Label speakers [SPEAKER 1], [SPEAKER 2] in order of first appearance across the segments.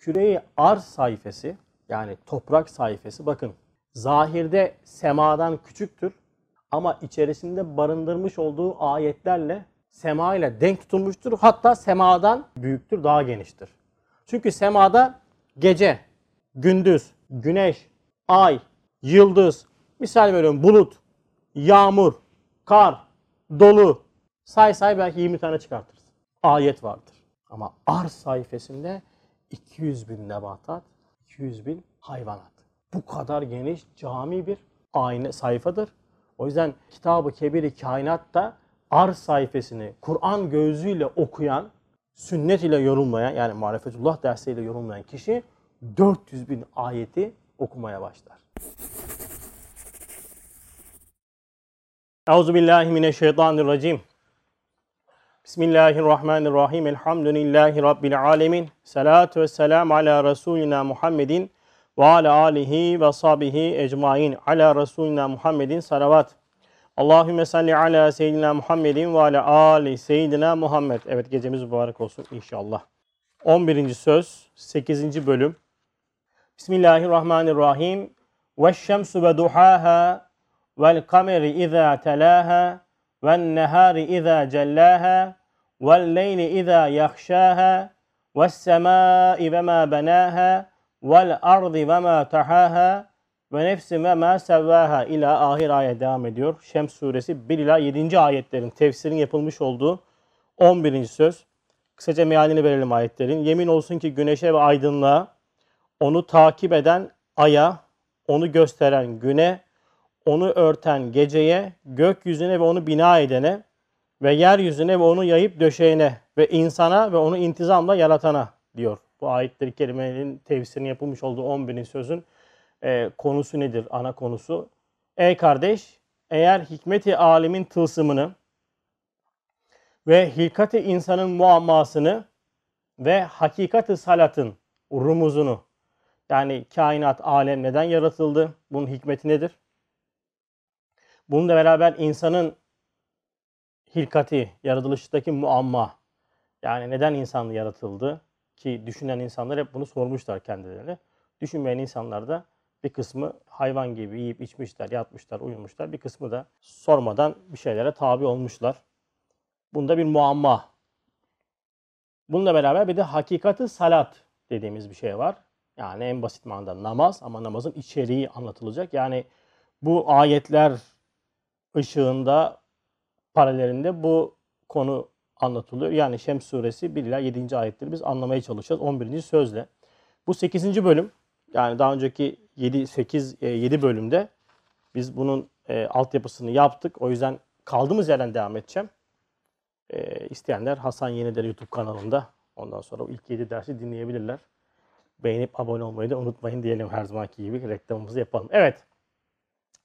[SPEAKER 1] küreyi arz sayfası yani toprak sayfası bakın zahirde semadan küçüktür ama içerisinde barındırmış olduğu ayetlerle sema ile denk tutulmuştur. Hatta semadan büyüktür, daha geniştir. Çünkü semada gece, gündüz, güneş, ay, yıldız, misal veriyorum bulut, yağmur, kar, dolu say say belki 20 tane çıkartırız. Ayet vardır. Ama arz sayfasında 200 bin nebatat, 200 bin hayvanat. Bu kadar geniş cami bir ayna sayfadır. O yüzden Kitab-ı Kebir-i Kainat'ta arz sayfasını Kur'an gözüyle okuyan, sünnet ile yorumlayan yani marifetullah dersiyle yorumlayan kişi 400 bin ayeti okumaya başlar. Euzubillahimineşşeytanirracim. Bismillahirrahmanirrahim. Elhamdülillahi Rabbil alemin. Salatu ve selam ala Resulina Muhammedin ve ala alihi ve sahbihi ecmain. Ala Resulina Muhammedin salavat. Allahümme salli ala seyyidina Muhammedin ve ala ali seyyidina Muhammed. Evet gecemiz mübarek olsun inşallah. 11. söz 8. bölüm. Bismillahirrahmanirrahim. Ve şemsu ve duhaha vel kameri izâ telâha vel nehâri izâ cellâha izâ yahşâha ves semâi ve mâ benâha vel ardı ve nefsin ve mâ sevvâha ila ahir ayet devam ediyor. Şems suresi 1 ila 7. ayetlerin tefsirin yapılmış olduğu 11. söz. Kısaca mealini verelim ayetlerin. Yemin olsun ki güneşe ve aydınlığa, onu takip eden aya, onu gösteren güne, onu örten geceye, gökyüzüne ve onu bina edene ve yeryüzüne ve onu yayıp döşeyene ve insana ve onu intizamla yaratana diyor. Bu ayetleri kelimenin tefsirini yapılmış olduğu 11. sözün e, konusu nedir? Ana konusu. Ey kardeş, eğer hikmeti alimin tılsımını ve hilkati insanın muammasını ve hakikati salatın rumuzunu yani kainat, alem neden yaratıldı? Bunun hikmeti nedir? Bununla beraber insanın hilkati, yaratılıştaki muamma yani neden insan yaratıldı? Ki düşünen insanlar hep bunu sormuşlar kendilerine. Düşünmeyen insanlar da bir kısmı hayvan gibi yiyip içmişler, yatmışlar, uyumuşlar. Bir kısmı da sormadan bir şeylere tabi olmuşlar. Bunda bir muamma. Bununla beraber bir de hakikati salat dediğimiz bir şey var. Yani en basit manada namaz ama namazın içeriği anlatılacak. Yani bu ayetler ışığında paralelinde bu konu anlatılıyor. Yani Şems suresi 1 ila 7. ayetleri biz anlamaya çalışacağız 11. sözle. Bu 8. bölüm yani daha önceki 7 8 7 bölümde biz bunun e, altyapısını yaptık. O yüzden kaldığımız yerden devam edeceğim. E, isteyenler Hasan Yenider YouTube kanalında ondan sonra o ilk 7 dersi dinleyebilirler. Beğenip abone olmayı da unutmayın diyelim her zamanki gibi reklamımızı yapalım. Evet.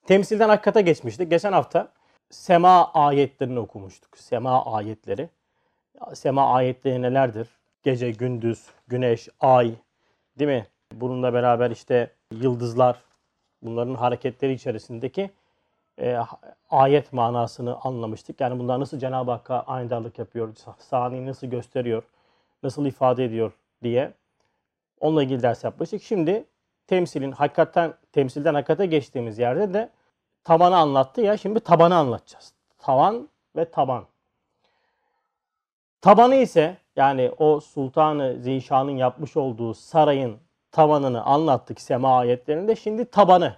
[SPEAKER 1] Temsilden hakikate geçmiştik. Geçen hafta sema ayetlerini okumuştuk. Sema ayetleri. Sema ayetleri nelerdir? Gece, gündüz, güneş, ay, değil mi? Bununla beraber işte yıldızlar, bunların hareketleri içerisindeki e, ayet manasını anlamıştık. Yani bunlar nasıl Cenab-ı Hakk'a ayindarlık yapıyor, sahneyi nasıl gösteriyor, nasıl ifade ediyor diye onunla ilgili ders yapmıştık. Şimdi temsilin hakikaten temsilden hakikate geçtiğimiz yerde de tabanı anlattı ya şimdi tabanı anlatacağız. Tavan ve taban. Tabanı ise yani o Sultanı Zişan'ın yapmış olduğu sarayın tavanını anlattık sema ayetlerinde. Şimdi tabanı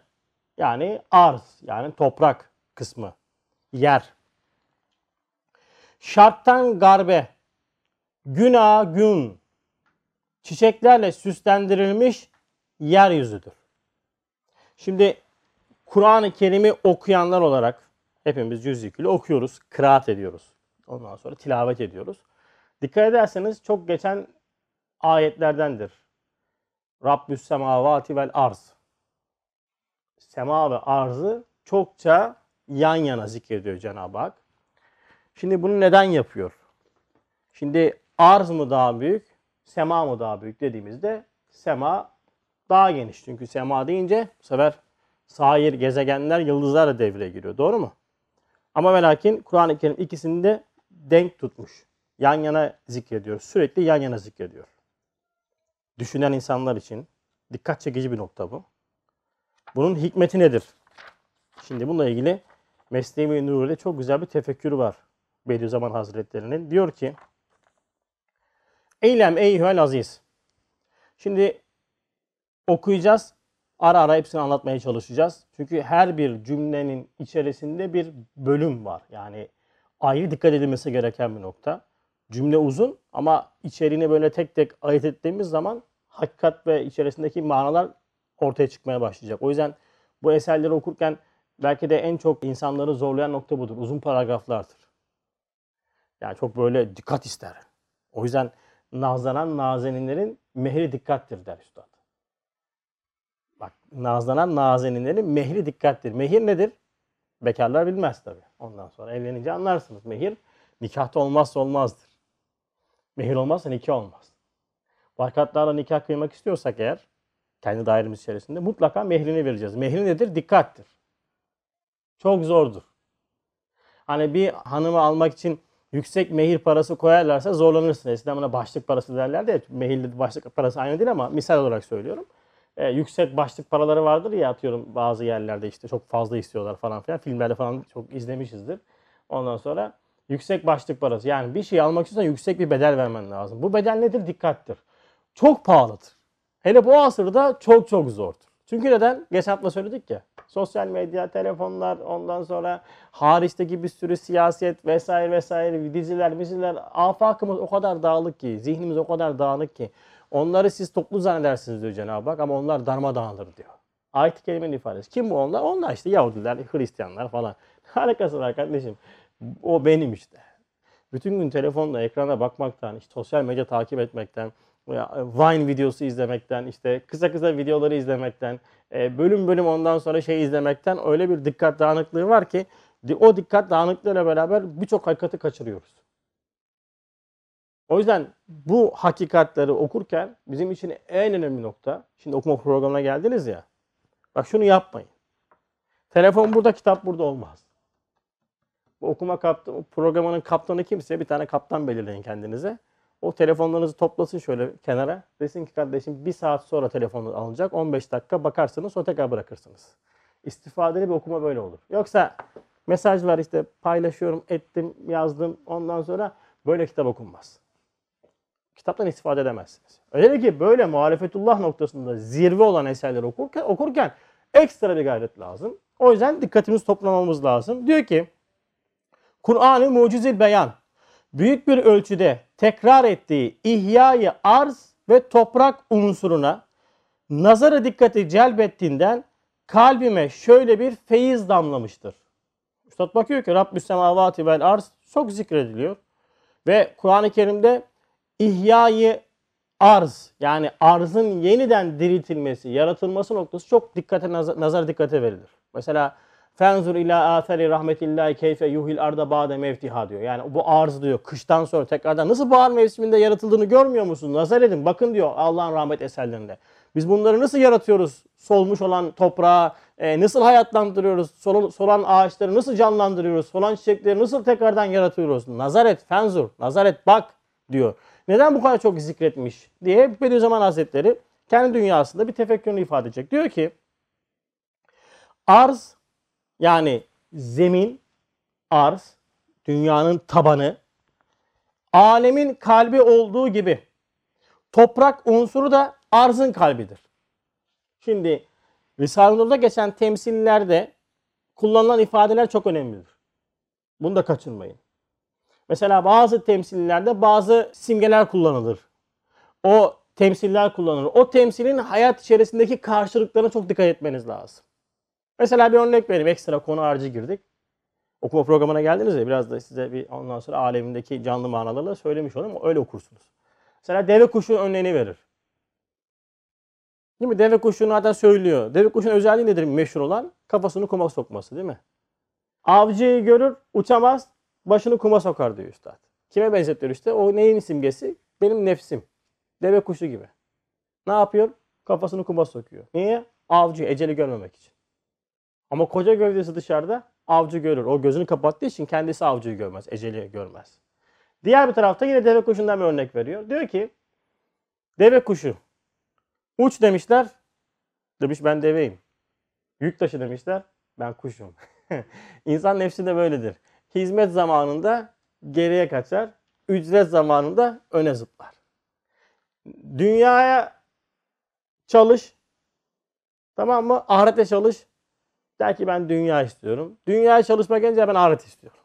[SPEAKER 1] yani arz yani toprak kısmı yer. Şarttan garbe günah gün çiçeklerle süslendirilmiş yeryüzüdür. Şimdi Kur'an-ı Kerim'i okuyanlar olarak hepimiz yüz yüküyle okuyoruz, kıraat ediyoruz. Ondan sonra tilavet ediyoruz. Dikkat ederseniz çok geçen ayetlerdendir. Rabbüs semavati vel arz. Sema ve arzı çokça yan yana zikrediyor Cenab-ı Hak. Şimdi bunu neden yapıyor? Şimdi arz mı daha büyük, sema mı daha büyük dediğimizde sema daha geniş. Çünkü sema deyince bu sefer sair gezegenler, yıldızlar da devreye giriyor. Doğru mu? Ama ve lakin Kur'an-ı Kerim ikisini de denk tutmuş. Yan yana zikrediyor. Sürekli yan yana zikrediyor. düşünen insanlar için dikkat çekici bir nokta bu. Bunun hikmeti nedir? Şimdi bununla ilgili Mesnevi Nuri'de çok güzel bir tefekkür var. Bediüzzaman Hazretleri'nin. Diyor ki Eylem eyhüel aziz. Şimdi okuyacağız. Ara ara hepsini anlatmaya çalışacağız. Çünkü her bir cümlenin içerisinde bir bölüm var. Yani ayrı dikkat edilmesi gereken bir nokta. Cümle uzun ama içeriğini böyle tek tek ayırt ettiğimiz zaman hakikat ve içerisindeki manalar ortaya çıkmaya başlayacak. O yüzden bu eserleri okurken belki de en çok insanları zorlayan nokta budur. Uzun paragraflardır. Yani çok böyle dikkat ister. O yüzden nazlanan nazeninlerin mehri dikkattir der üstad. Bak nazlanan nazeninlerin mehri dikkattir. Mehir nedir? Bekarlar bilmez tabi. Ondan sonra evlenince anlarsınız. Mehir nikahta olmazsa olmazdır. Mehir olmazsa nikah olmaz. Vakatlarla nikah kıymak istiyorsak eğer kendi dairemiz içerisinde mutlaka mehrini vereceğiz. Mehri nedir? Dikkattir. Çok zordur. Hani bir hanımı almak için yüksek mehir parası koyarlarsa zorlanırsın. Eskiden buna başlık parası derlerdi. Mehirli başlık parası aynı değil ama misal olarak söylüyorum. Ee, yüksek başlık paraları vardır ya atıyorum bazı yerlerde işte çok fazla istiyorlar falan filan. Filmlerde falan çok izlemişizdir. Ondan sonra yüksek başlık parası. Yani bir şey almak istiyorsan yüksek bir bedel vermen lazım. Bu bedel nedir? Dikkattir. Çok pahalıdır. Hele bu asırda çok çok zordur. Çünkü neden? Geçen hafta söyledik ya. Sosyal medya, telefonlar, ondan sonra hariçteki bir sürü siyaset vesaire vesaire diziler, diziler, afakımız o kadar dağılık ki, zihnimiz o kadar dağınık ki. Onları siz toplu zannedersiniz diyor Cenab-ı Hak ama onlar darmadağındır diyor. Ayet-i kerimenin ifadesi. Kim bu onlar? Onlar işte Yahudiler, Hristiyanlar falan. Alakası var kardeşim. O benim işte. Bütün gün telefonla ekrana bakmaktan, işte sosyal medya takip etmekten, Vine videosu izlemekten, işte kısa kısa videoları izlemekten, e, bölüm bölüm ondan sonra şey izlemekten öyle bir dikkat dağınıklığı var ki o dikkat dağınıklığıyla beraber birçok hakikati kaçırıyoruz. O yüzden bu hakikatleri okurken bizim için en önemli nokta, şimdi okuma programına geldiniz ya, bak şunu yapmayın. Telefon burada, kitap burada olmaz. Bu okuma kaptan, programının kaptanı kimse bir tane kaptan belirleyin kendinize. O telefonlarınızı toplasın şöyle kenara. Desin ki kardeşim bir saat sonra telefonu alınacak. 15 dakika bakarsınız o tekrar bırakırsınız. İstifadeli bir okuma böyle olur. Yoksa mesaj var işte paylaşıyorum, ettim, yazdım. Ondan sonra böyle kitap okunmaz. Kitaptan istifade edemezsiniz. Öyle ki böyle muhalefetullah noktasında zirve olan eserleri okurken, okurken ekstra bir gayret lazım. O yüzden dikkatimizi toplamamız lazım. Diyor ki Kur'an-ı mucizil beyan büyük bir ölçüde tekrar ettiği ihyayı arz ve toprak unsuruna nazara dikkati celbettiğinden kalbime şöyle bir feyiz damlamıştır. Üstad bakıyor ki Rabbü semavati vel arz çok zikrediliyor. Ve Kur'an-ı Kerim'de ihyayı arz yani arzın yeniden diriltilmesi, yaratılması noktası çok dikkate nazar, nazar dikkate verilir. Mesela Fenzur ila athari rahmetillahi keyfe yuhil arda ba'de mevtiha diyor. Yani bu arz diyor kıştan sonra tekrardan nasıl bahar mevsiminde yaratıldığını görmüyor musun? Nazar edin bakın diyor Allah'ın rahmet eserlerinde. Biz bunları nasıl yaratıyoruz? Solmuş olan toprağı e, nasıl hayatlandırıyoruz? Sol, solan ağaçları nasıl canlandırıyoruz? Solan çiçekleri nasıl tekrardan yaratıyoruz? Nazar et, fenzur, nazar et bak diyor. Neden bu kadar çok zikretmiş diye Bediüzzaman Hazretleri kendi dünyasında bir tefekkürünü ifade edecek. Diyor ki arz yani zemin, arz, dünyanın tabanı, alemin kalbi olduğu gibi toprak unsuru da arzın kalbidir. Şimdi Risale-i Nur'da geçen temsillerde kullanılan ifadeler çok önemlidir. Bunu da kaçırmayın. Mesela bazı temsillerde bazı simgeler kullanılır. O temsiller kullanılır. O temsilin hayat içerisindeki karşılıklarına çok dikkat etmeniz lazım. Mesela bir örnek vereyim. Ekstra konu harcı girdik. Okuma programına geldiniz ya biraz da size bir ondan sonra alemindeki canlı manalarla söylemiş olayım. Öyle okursunuz. Mesela deve kuşu örneğini verir. Değil mi? Deve kuşunu zaten söylüyor. Deve kuşunun özelliği nedir meşhur olan? Kafasını kuma sokması değil mi? Avcıyı görür, uçamaz, başını kuma sokar diyor üstad. Kime benzetiyor işte? O neyin simgesi? Benim nefsim. Deve kuşu gibi. Ne yapıyor? Kafasını kuma sokuyor. Niye? Avcı, eceli görmemek için. Ama koca gövdesi dışarıda avcı görür. O gözünü kapattığı için kendisi avcıyı görmez, eceli görmez. Diğer bir tarafta yine deve kuşundan bir örnek veriyor. Diyor ki deve kuşu Uç demişler. Demiş ben deveyim. Yük taşı demişler. Ben kuşum. İnsan nefsi de böyledir. Hizmet zamanında geriye kaçar. Ücret zamanında öne zıplar. Dünyaya çalış. Tamam mı? Ahirete çalış. Der ki ben dünya istiyorum. Dünyaya çalışmak gelince ben ahiret istiyorum.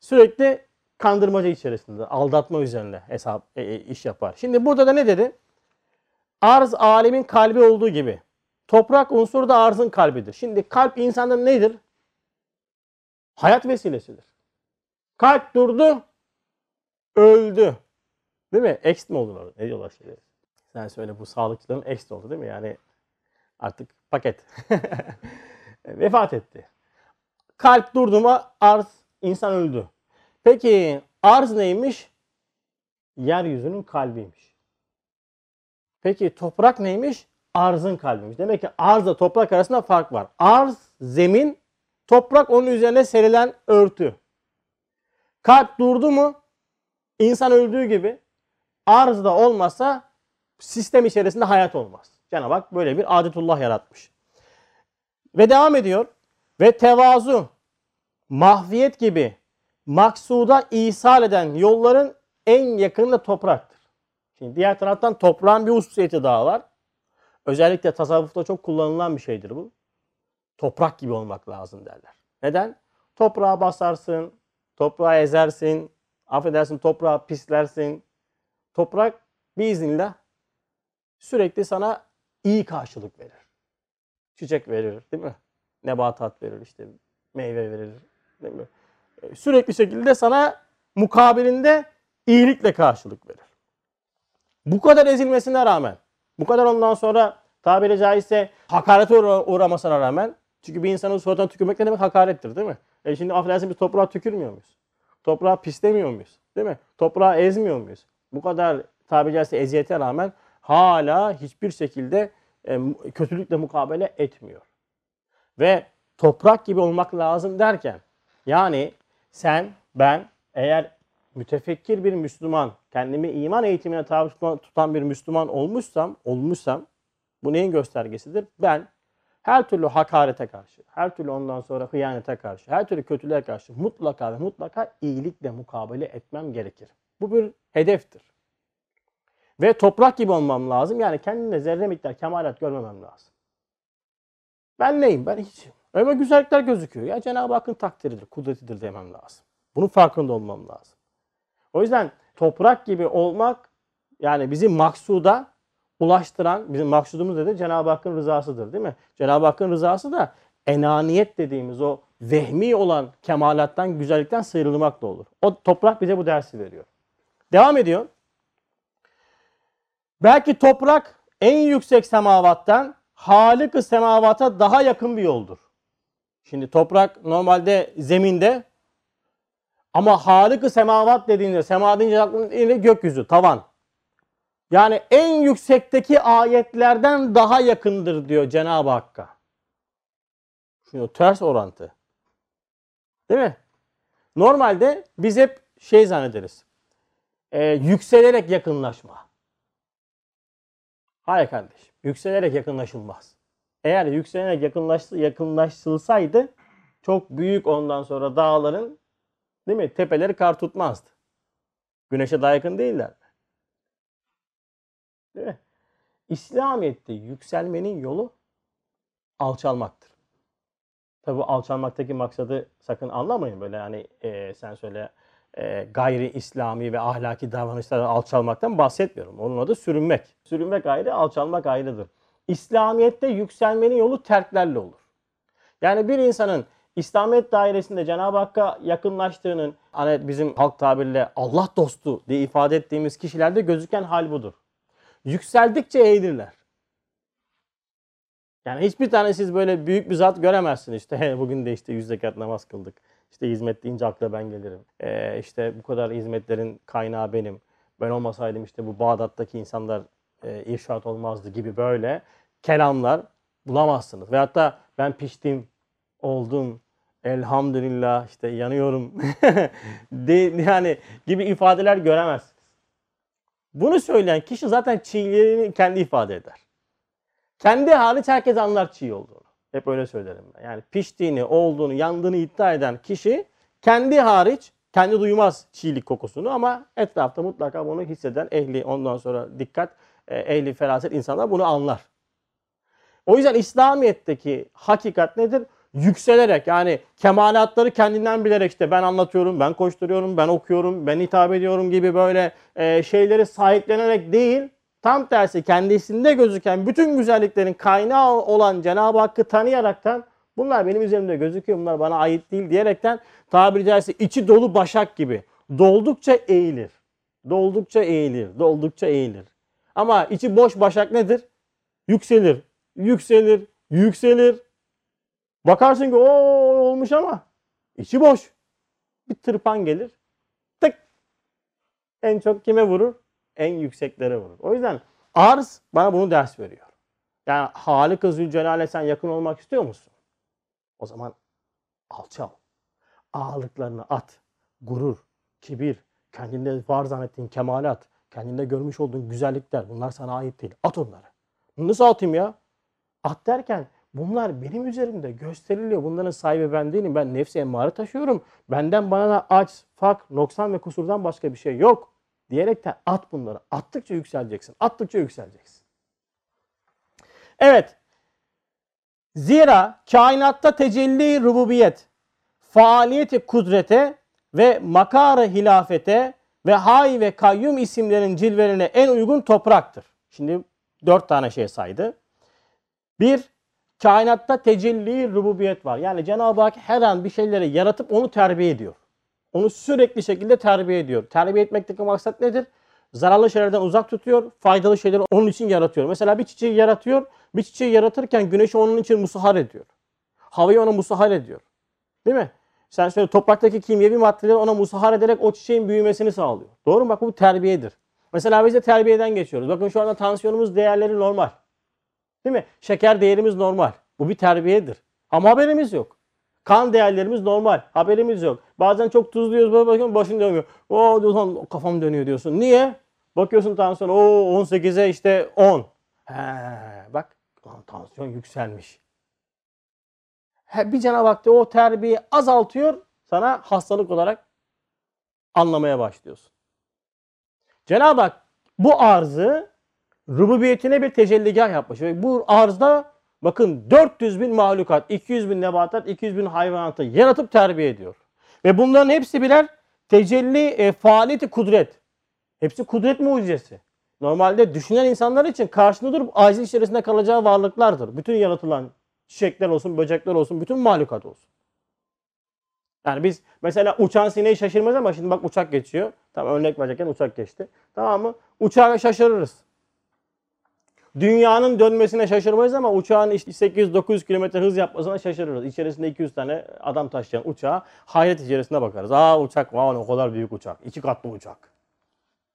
[SPEAKER 1] Sürekli kandırmaca içerisinde, aldatma üzerine hesap e, e, iş yapar. Şimdi burada da ne dedi? Arz alemin kalbi olduğu gibi. Toprak unsuru da arzın kalbidir. Şimdi kalp insanda nedir? Hayat vesilesidir. Kalp durdu, öldü. Değil mi? Ekst mi oldular? Ne diyorlar şeyleri? Sen söyle bu sağlıkçıların ekst oldu değil mi? Yani artık paket. Vefat etti. Kalp durdu mu arz insan öldü. Peki arz neymiş? Yeryüzünün kalbiymiş. Peki toprak neymiş? Arzın kalbiymiş. Demek ki arzla toprak arasında fark var. Arz zemin, toprak onun üzerine serilen örtü. Kalp durdu mu insan öldüğü gibi arz da olmasa sistem içerisinde hayat olmaz. Cenab-ı Hak böyle bir adetullah yaratmış. Ve devam ediyor. Ve tevazu, mahviyet gibi maksuda ishal eden yolların en yakını topraktır. Şimdi diğer taraftan toprağın bir hususiyeti daha var. Özellikle tasavvufta çok kullanılan bir şeydir bu. Toprak gibi olmak lazım derler. Neden? Toprağa basarsın, toprağa ezersin, affedersin toprağa pislersin. Toprak biiznillah sürekli sana iyi karşılık verir. Çiçek verir değil mi? Nebatat verir işte meyve verir değil mi? E, sürekli şekilde sana mukabilinde iyilikle karşılık verir. Bu kadar ezilmesine rağmen, bu kadar ondan sonra tabiri caizse hakarete uğramasına rağmen çünkü bir insanın suratına tükürmek ne demek hakarettir değil mi? E şimdi affedersin biz toprağa tükürmüyor muyuz? Toprağa pislemiyor muyuz? Değil mi? Toprağı ezmiyor muyuz? Bu kadar tabiri caizse eziyete rağmen hala hiçbir şekilde e, kötülükle mukabele etmiyor. Ve toprak gibi olmak lazım derken yani sen, ben eğer mütefekkir bir Müslüman, kendimi iman eğitimine tabi tutan bir Müslüman olmuşsam, olmuşsam bu neyin göstergesidir? Ben her türlü hakarete karşı, her türlü ondan sonra hıyanete karşı, her türlü kötülüğe karşı mutlaka ve mutlaka iyilikle mukabele etmem gerekir. Bu bir hedeftir. Ve toprak gibi olmam lazım. Yani kendimde zerre miktar kemalat görmemem lazım. Ben neyim? Ben hiçim. Ama güzellikler gözüküyor. Ya Cenab-ı Hakk'ın takdiridir, kudretidir demem lazım. Bunun farkında olmam lazım. O yüzden toprak gibi olmak yani bizi maksuda ulaştıran, bizim maksudumuz da Cenab-ı Hakk'ın rızasıdır değil mi? Cenab-ı Hakk'ın rızası da enaniyet dediğimiz o vehmi olan kemalattan, güzellikten sıyrılmakla olur. O toprak bize bu dersi veriyor. Devam ediyor. Belki toprak en yüksek semavattan Halık-ı semavata daha yakın bir yoldur. Şimdi toprak normalde zeminde ama Halık-ı semavat dediğinde sema deyince aklına gökyüzü, tavan. Yani en yüksekteki ayetlerden daha yakındır diyor Cenab-ı Hakk'a. Şimdi ters orantı. Değil mi? Normalde biz hep şey zannederiz. E, yükselerek yakınlaşma. Hayır kardeşim. Yükselerek yakınlaşılmaz. Eğer yükselerek yakınlaş, yakınlaşılsaydı çok büyük ondan sonra dağların değil mi tepeleri kar tutmazdı. Güneşe daha yakın değiller? Değil mi? İslamiyet'te yükselmenin yolu alçalmaktır. Tabi alçalmaktaki maksadı sakın anlamayın böyle yani e, sen söyle e, gayri İslami ve ahlaki davranışları alçalmaktan bahsetmiyorum. Onun adı sürünmek. Sürünmek ayrı, alçalmak ayrıdır. İslamiyet'te yükselmenin yolu terklerle olur. Yani bir insanın İslamiyet dairesinde Cenab-ı Hakk'a yakınlaştığının hani bizim halk tabirle Allah dostu diye ifade ettiğimiz kişilerde gözüken hal budur. Yükseldikçe eğilirler. Yani hiçbir tane siz böyle büyük bir zat göremezsiniz. İşte bugün de işte yüz zekat namaz kıldık. İşte hizmet deyince akla ben gelirim. Ee, işte bu kadar hizmetlerin kaynağı benim. Ben olmasaydım işte bu Bağdat'taki insanlar e, irşat olmazdı gibi böyle kelamlar bulamazsınız. Ve hatta ben piştim, oldum, elhamdülillah işte yanıyorum de, yani gibi ifadeler göremezsiniz. Bunu söyleyen kişi zaten çiğliğini kendi ifade eder. Kendi hariç herkes anlar çiğ olduğunu. Hep öyle söylerim. Yani piştiğini, olduğunu, yandığını iddia eden kişi kendi hariç kendi duymaz çiğlik kokusunu ama etrafta mutlaka bunu hisseden ehli ondan sonra dikkat e, ehli feraset insanlar bunu anlar. O yüzden İslamiyet'teki hakikat nedir? Yükselerek yani kemalatları kendinden bilerek işte ben anlatıyorum, ben koşturuyorum, ben okuyorum, ben hitap ediyorum gibi böyle e, şeyleri sahiplenerek değil, tam tersi kendisinde gözüken bütün güzelliklerin kaynağı olan Cenab-ı Hakk'ı tanıyaraktan bunlar benim üzerimde gözüküyor, bunlar bana ait değil diyerekten tabiri caizse içi dolu başak gibi doldukça eğilir. Doldukça eğilir, doldukça eğilir. Ama içi boş başak nedir? Yükselir, yükselir, yükselir. Bakarsın ki o olmuş ama içi boş. Bir tırpan gelir. Tık. En çok kime vurur? En yükseklere vurur. O yüzden arz bana bunu ders veriyor. Yani Halık-ı Zülcelal'e sen yakın olmak istiyor musun? O zaman alçal. Ağırlıklarını at. Gurur, kibir, kendinde var zannettiğin kemalat, kendinde görmüş olduğun güzellikler bunlar sana ait değil. At onları. Nasıl atayım ya? At derken bunlar benim üzerimde gösteriliyor. Bunların sahibi ben değilim. Ben nefsi emmare taşıyorum. Benden bana da aç, fak, noksan ve kusurdan başka bir şey yok. Diyerek de at bunları. Attıkça yükseleceksin. Attıkça yükseleceksin. Evet. Zira kainatta tecelli rububiyet, faaliyeti kudrete ve makarı hilafete ve hay ve kayyum isimlerin cilvelerine en uygun topraktır. Şimdi dört tane şey saydı. Bir, kainatta tecelli rububiyet var. Yani Cenab-ı Hak her an bir şeyleri yaratıp onu terbiye ediyor. Onu sürekli şekilde terbiye ediyor. Terbiye etmekteki maksat nedir? Zararlı şeylerden uzak tutuyor, faydalı şeyleri onun için yaratıyor. Mesela bir çiçeği yaratıyor, bir çiçeği yaratırken güneşi onun için musahar ediyor. Havayı ona musahar ediyor. Değil mi? Sen şöyle topraktaki kimyevi maddeleri ona musahar ederek o çiçeğin büyümesini sağlıyor. Doğru mu? Bak bu terbiyedir. Mesela biz de terbiyeden geçiyoruz. Bakın şu anda tansiyonumuz değerleri normal. Değil mi? Şeker değerimiz normal. Bu bir terbiyedir. Ama haberimiz yok. Kan değerlerimiz normal. Haberimiz yok. Bazen çok tuzluyoruz. Böyle bakıyorsun başın dönüyor. Oo diyorsun kafam dönüyor diyorsun. Niye? Bakıyorsun tansiyon. Oo 18'e işte 10. He, bak tansiyon yükselmiş. He, bir Cenab-ı o terbiyeyi azaltıyor. Sana hastalık olarak anlamaya başlıyorsun. Cenab-ı Hak bu arzı rububiyetine bir tecelligah yapmış. Ve bu arzda bakın 400 bin mahlukat, 200 bin nebatat, 200 bin hayvanatı yaratıp terbiye ediyor. Ve bunların hepsi birer tecelli e, faaliyeti kudret. Hepsi kudret mucizesi. Normalde düşünen insanlar için karşında durup aciz içerisinde kalacağı varlıklardır. Bütün yaratılan çiçekler olsun, böcekler olsun, bütün mahlukat olsun. Yani biz mesela uçan sineği şaşırmaz ama şimdi bak uçak geçiyor. Tamam örnek verecekken uçak geçti. Tamam mı? Uçağa şaşırırız. Dünyanın dönmesine şaşırmayız ama uçağın işte 800-900 km hız yapmasına şaşırırız. İçerisinde 200 tane adam taşıyan uçağa hayret içerisinde bakarız. Aa uçak, wow, o kadar büyük uçak. iki katlı uçak.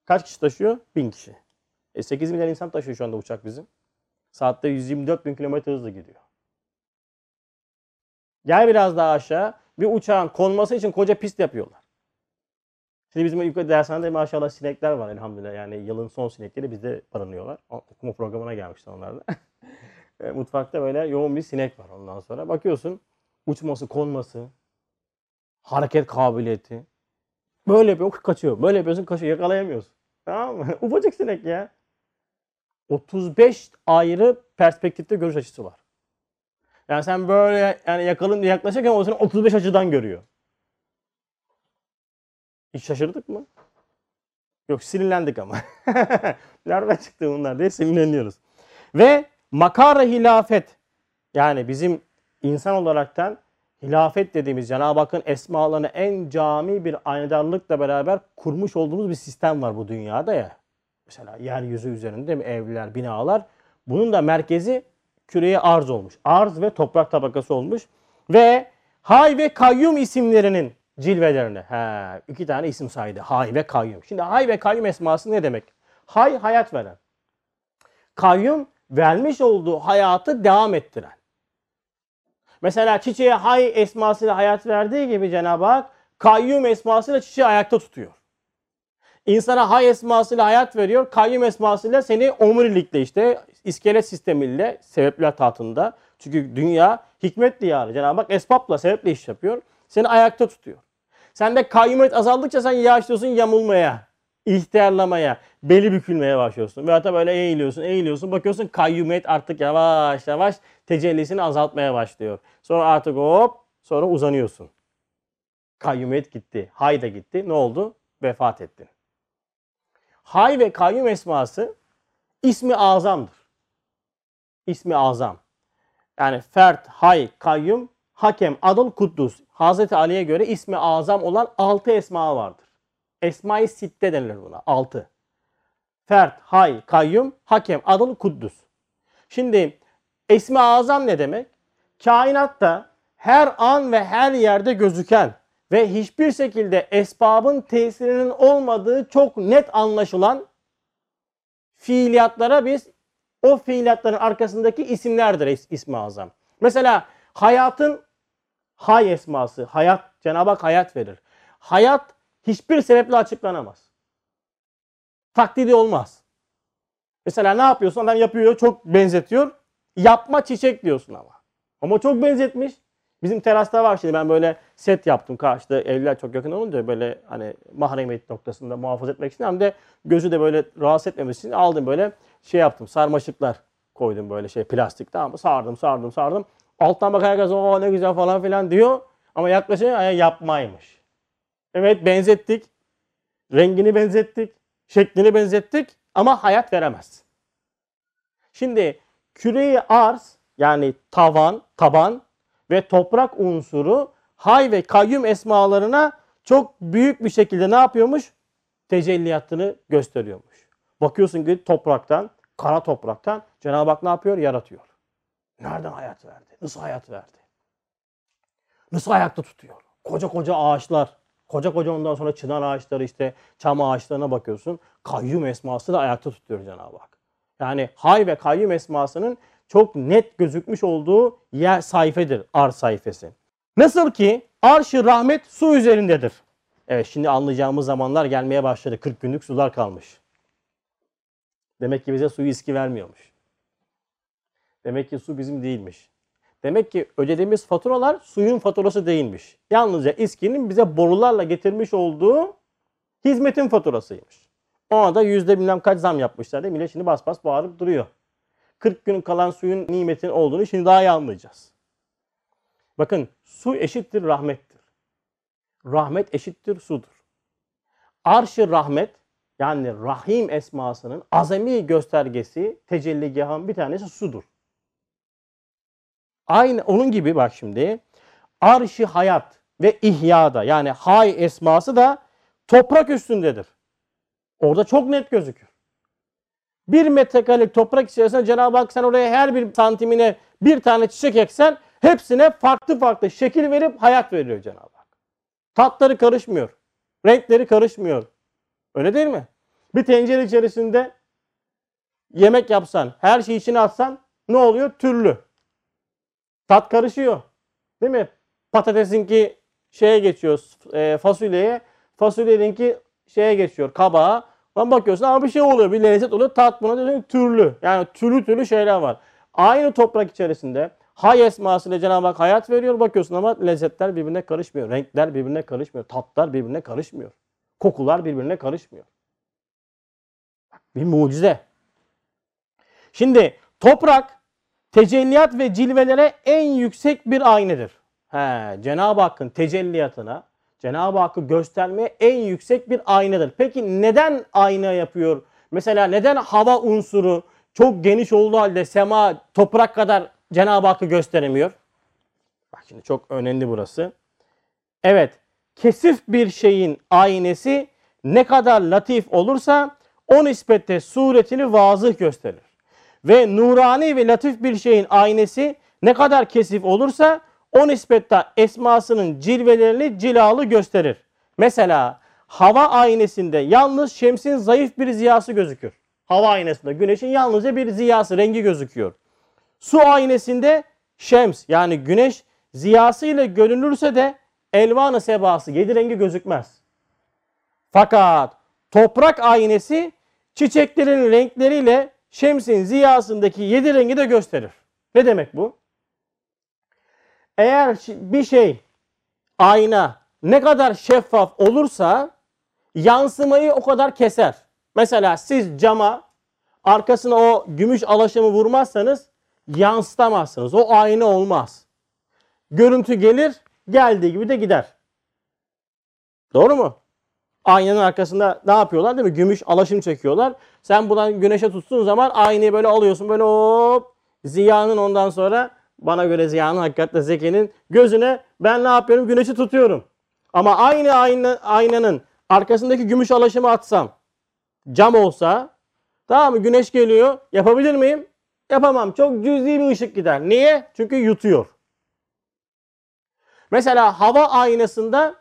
[SPEAKER 1] Kaç kişi taşıyor? 1000 kişi. E 8 milyar insan taşıyor şu anda uçak bizim. Saatte 124 bin kilometre hızla gidiyor. Gel biraz daha aşağı. Bir uçağın konması için koca pist yapıyorlar. Şimdi bizim yukarı dershanede maşallah sinekler var elhamdülillah. Yani yılın son sinekleri bizde barınıyorlar. Okuma programına gelmişler onlar da. E, mutfakta böyle yoğun bir sinek var ondan sonra. Bakıyorsun uçması, konması, hareket kabiliyeti. Böyle yapıyor kaçıyor. Böyle yapıyorsun kaçıyor. Yakalayamıyorsun. Tamam mı? Ufacık sinek ya. 35 ayrı perspektifte görüş açısı var. Yani sen böyle yani yakalın yaklaşırken o seni 35 açıdan görüyor. Şaşırdık mı? Yok sinirlendik ama. Nereden çıktı bunlar diye sinirleniyoruz. Ve makara hilafet yani bizim insan olaraktan hilafet dediğimiz Cenab-ı Hakk'ın esmalarını en cami bir aynadarlıkla beraber kurmuş olduğumuz bir sistem var bu dünyada ya. Mesela yeryüzü üzerinde mi evler, binalar. Bunun da merkezi küreye arz olmuş. Arz ve toprak tabakası olmuş. Ve Hay ve Kayyum isimlerinin cilvelerine. He, iki tane isim saydı. Hay ve Kayyum. Şimdi Hay ve Kayyum esması ne demek? Hay hayat veren. Kayyum vermiş olduğu hayatı devam ettiren. Mesela çiçeğe hay esmasıyla hayat verdiği gibi Cenab-ı Hak kayyum esmasıyla çiçeği ayakta tutuyor. İnsana hay esmasıyla hayat veriyor. Kayyum esmasıyla seni omurilikle işte iskelet sistemiyle sebepler tahtında. Çünkü dünya hikmet diyarı. Cenab-ı Hak esbabla, sebeple iş yapıyor. Seni ayakta tutuyor. Sende kayyumiyet azaldıkça sen yavaşlıyorsun yamulmaya, ihtiyarlamaya, beli bükülmeye başlıyorsun. Ve hatta böyle eğiliyorsun, eğiliyorsun. Bakıyorsun kayyumiyet artık yavaş yavaş tecellisini azaltmaya başlıyor. Sonra artık hop sonra uzanıyorsun. Kayyumiyet gitti. Hay da gitti. Ne oldu? Vefat ettin. Hay ve kayyum esması ismi azamdır. İsmi azam. Yani fert, hay, kayyum, hakem, adıl, kuddus. Hazreti Ali'ye göre ismi azam olan altı esma vardır. Esma-i sitte denilir buna. Altı. Fert, hay, kayyum, hakem, adıl, kuddus. Şimdi ismi azam ne demek? Kainatta her an ve her yerde gözüken ve hiçbir şekilde esbabın tesirinin olmadığı çok net anlaşılan fiiliyatlara biz o fiiliyatların arkasındaki isimlerdir is- ismi azam. Mesela hayatın hay esması, hayat, Cenab-ı Hak hayat verir. Hayat hiçbir sebeple açıklanamaz. Taklidi olmaz. Mesela ne yapıyorsun? Adam yapıyor, çok benzetiyor. Yapma çiçek diyorsun ama. Ama çok benzetmiş. Bizim terasta var şimdi ben böyle set yaptım karşıda evler çok yakın olunca böyle hani mahremiyet noktasında muhafaza etmek için hem de gözü de böyle rahatsız etmemesi için aldım böyle şey yaptım sarmaşıklar koydum böyle şey plastik tamam mı sardım sardım sardım alttan bak herkes o ne güzel falan filan diyor ama yaklaşınca "Ay, yapmaymış. Evet benzettik rengini benzettik şeklini benzettik ama hayat veremez. Şimdi küreyi arz yani tavan, taban ve toprak unsuru hay ve kayyum esmalarına çok büyük bir şekilde ne yapıyormuş? Tecelliyatını gösteriyormuş. Bakıyorsun ki topraktan, kara topraktan Cenab-ı Hak ne yapıyor? Yaratıyor. Nereden hayat verdi? Nasıl hayat verdi? Nasıl ayakta tutuyor? Koca koca ağaçlar, koca koca ondan sonra çınar ağaçları işte çam ağaçlarına bakıyorsun. Kayyum esması da ayakta tutuyor Cenab-ı Hak. Yani hay ve kayyum esmasının çok net gözükmüş olduğu yer sayfedir arz sayfası. Nasıl ki arş-ı rahmet su üzerindedir. Evet şimdi anlayacağımız zamanlar gelmeye başladı. 40 günlük sular kalmış. Demek ki bize suyu iski vermiyormuş. Demek ki su bizim değilmiş. Demek ki ödediğimiz faturalar suyun faturası değilmiş. Yalnızca iskinin bize borularla getirmiş olduğu hizmetin faturasıymış. Ona da yüzde bilmem kaç zam yapmışlar değil mi? Şimdi bas bas bağırıp duruyor. 40 gün kalan suyun nimetin olduğunu şimdi daha iyi anlayacağız. Bakın su eşittir rahmettir. Rahmet eşittir sudur. Arş-ı rahmet yani rahim esmasının azami göstergesi tecelligahın bir tanesi sudur. Aynı onun gibi bak şimdi arş-ı hayat ve ihyada yani hay esması da toprak üstündedir. Orada çok net gözükür. Bir metrekarelik toprak içerisinde Cenab-ı Hak sen oraya her bir santimine bir tane çiçek eksen hepsine farklı farklı şekil verip hayat veriyor Cenab-ı Hak. Tatları karışmıyor. Renkleri karışmıyor. Öyle değil mi? Bir tencere içerisinde yemek yapsan, her şeyi içine atsan ne oluyor? Türlü. Tat karışıyor. Değil mi? Patatesinki şeye geçiyor, e, fasulyeye, fasulyeninki şeye geçiyor, kabağa. Lan bakıyorsun ama bir şey oluyor, bir lezzet oluyor. Tat buna diyorsun türlü. Yani türlü türlü şeyler var. Aynı toprak içerisinde hay esmasıyla Cenab-ı Hak hayat veriyor. Bakıyorsun ama lezzetler birbirine karışmıyor. Renkler birbirine karışmıyor. Tatlar birbirine karışmıyor. Kokular birbirine karışmıyor. Bir mucize. Şimdi toprak tecelliyat ve cilvelere en yüksek bir aynedir. He, Cenab-ı Hakk'ın tecelliyatına, Cenab-ı Hakk'ı göstermeye en yüksek bir aynadır. Peki neden ayna yapıyor? Mesela neden hava unsuru çok geniş olduğu halde sema toprak kadar Cenab-ı Hakk'ı gösteremiyor? Bak şimdi çok önemli burası. Evet, kesif bir şeyin aynesi ne kadar latif olursa o nispette suretini vazıh gösterir. Ve nurani ve latif bir şeyin aynesi ne kadar kesif olursa o nispette esmasının cilvelerini cilalı gösterir. Mesela hava aynesinde yalnız şemsin zayıf bir ziyası gözükür. Hava aynesinde güneşin yalnızca bir ziyası, rengi gözüküyor. Su aynesinde şems yani güneş ziyasıyla görünürse de elvanı sebası, yedi rengi gözükmez. Fakat toprak aynesi çiçeklerin renkleriyle şemsin ziyasındaki yedi rengi de gösterir. Ne demek bu? Eğer bir şey ayna ne kadar şeffaf olursa yansımayı o kadar keser. Mesela siz cama arkasına o gümüş alaşımı vurmazsanız yansıtamazsınız. O ayna olmaz. Görüntü gelir, geldiği gibi de gider. Doğru mu? Aynanın arkasında ne yapıyorlar değil mi? Gümüş alaşım çekiyorlar. Sen buradan güneşe tuttuğun zaman aynayı böyle alıyorsun böyle hop. Ziya'nın ondan sonra bana göre Ziya'nın hakikaten Zeki'nin gözüne ben ne yapıyorum? Güneşi tutuyorum. Ama aynı ayna, aynanın arkasındaki gümüş alaşımı atsam cam olsa tamam mı? Güneş geliyor. Yapabilir miyim? Yapamam. Çok cüzi bir ışık gider. Niye? Çünkü yutuyor. Mesela hava aynasında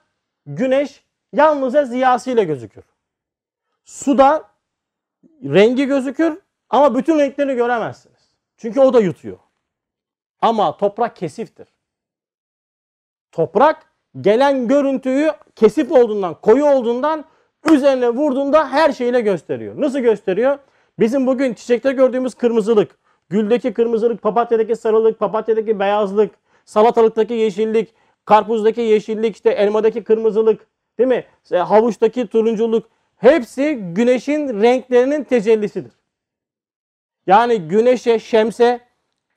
[SPEAKER 1] güneş yalnızca ziyasıyla gözükür. Suda rengi gözükür ama bütün renklerini göremezsiniz. Çünkü o da yutuyor. Ama toprak kesiftir. Toprak gelen görüntüyü kesif olduğundan, koyu olduğundan üzerine vurduğunda her şeyle gösteriyor. Nasıl gösteriyor? Bizim bugün çiçekte gördüğümüz kırmızılık, güldeki kırmızılık, papatyadaki sarılık, papatyadaki beyazlık, salatalıktaki yeşillik, karpuzdaki yeşillik, işte elmadaki kırmızılık, değil mi? İşte havuçtaki turunculuk hepsi güneşin renklerinin tecellisidir. Yani güneşe, şemse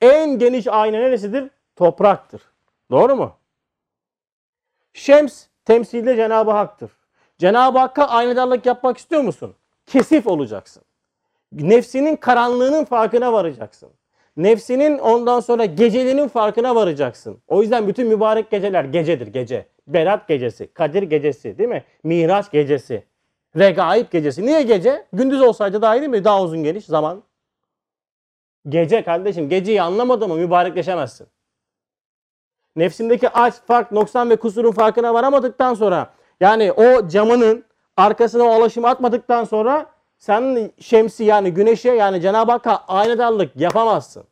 [SPEAKER 1] en geniş ayna neresidir? Topraktır. Doğru mu? Şems temsilde Cenab-ı Hak'tır. Cenab-ı Hakk'a aynadarlık yapmak istiyor musun? Kesif olacaksın. Nefsinin karanlığının farkına varacaksın. Nefsinin ondan sonra geceliğinin farkına varacaksın. O yüzden bütün mübarek geceler gecedir gece. Berat gecesi, Kadir gecesi değil mi? Miraç gecesi, Regaib gecesi. Niye gece? Gündüz olsaydı daha iyi değil mi? Daha uzun geniş zaman. Gece kardeşim. Geceyi anlamadın mı mübarekleşemezsin. Nefsindeki aç, fark, noksan ve kusurun farkına varamadıktan sonra yani o camının arkasına o alaşımı atmadıktan sonra sen şemsi yani güneşe yani Cenab-ı Hakk'a aynadarlık yapamazsın.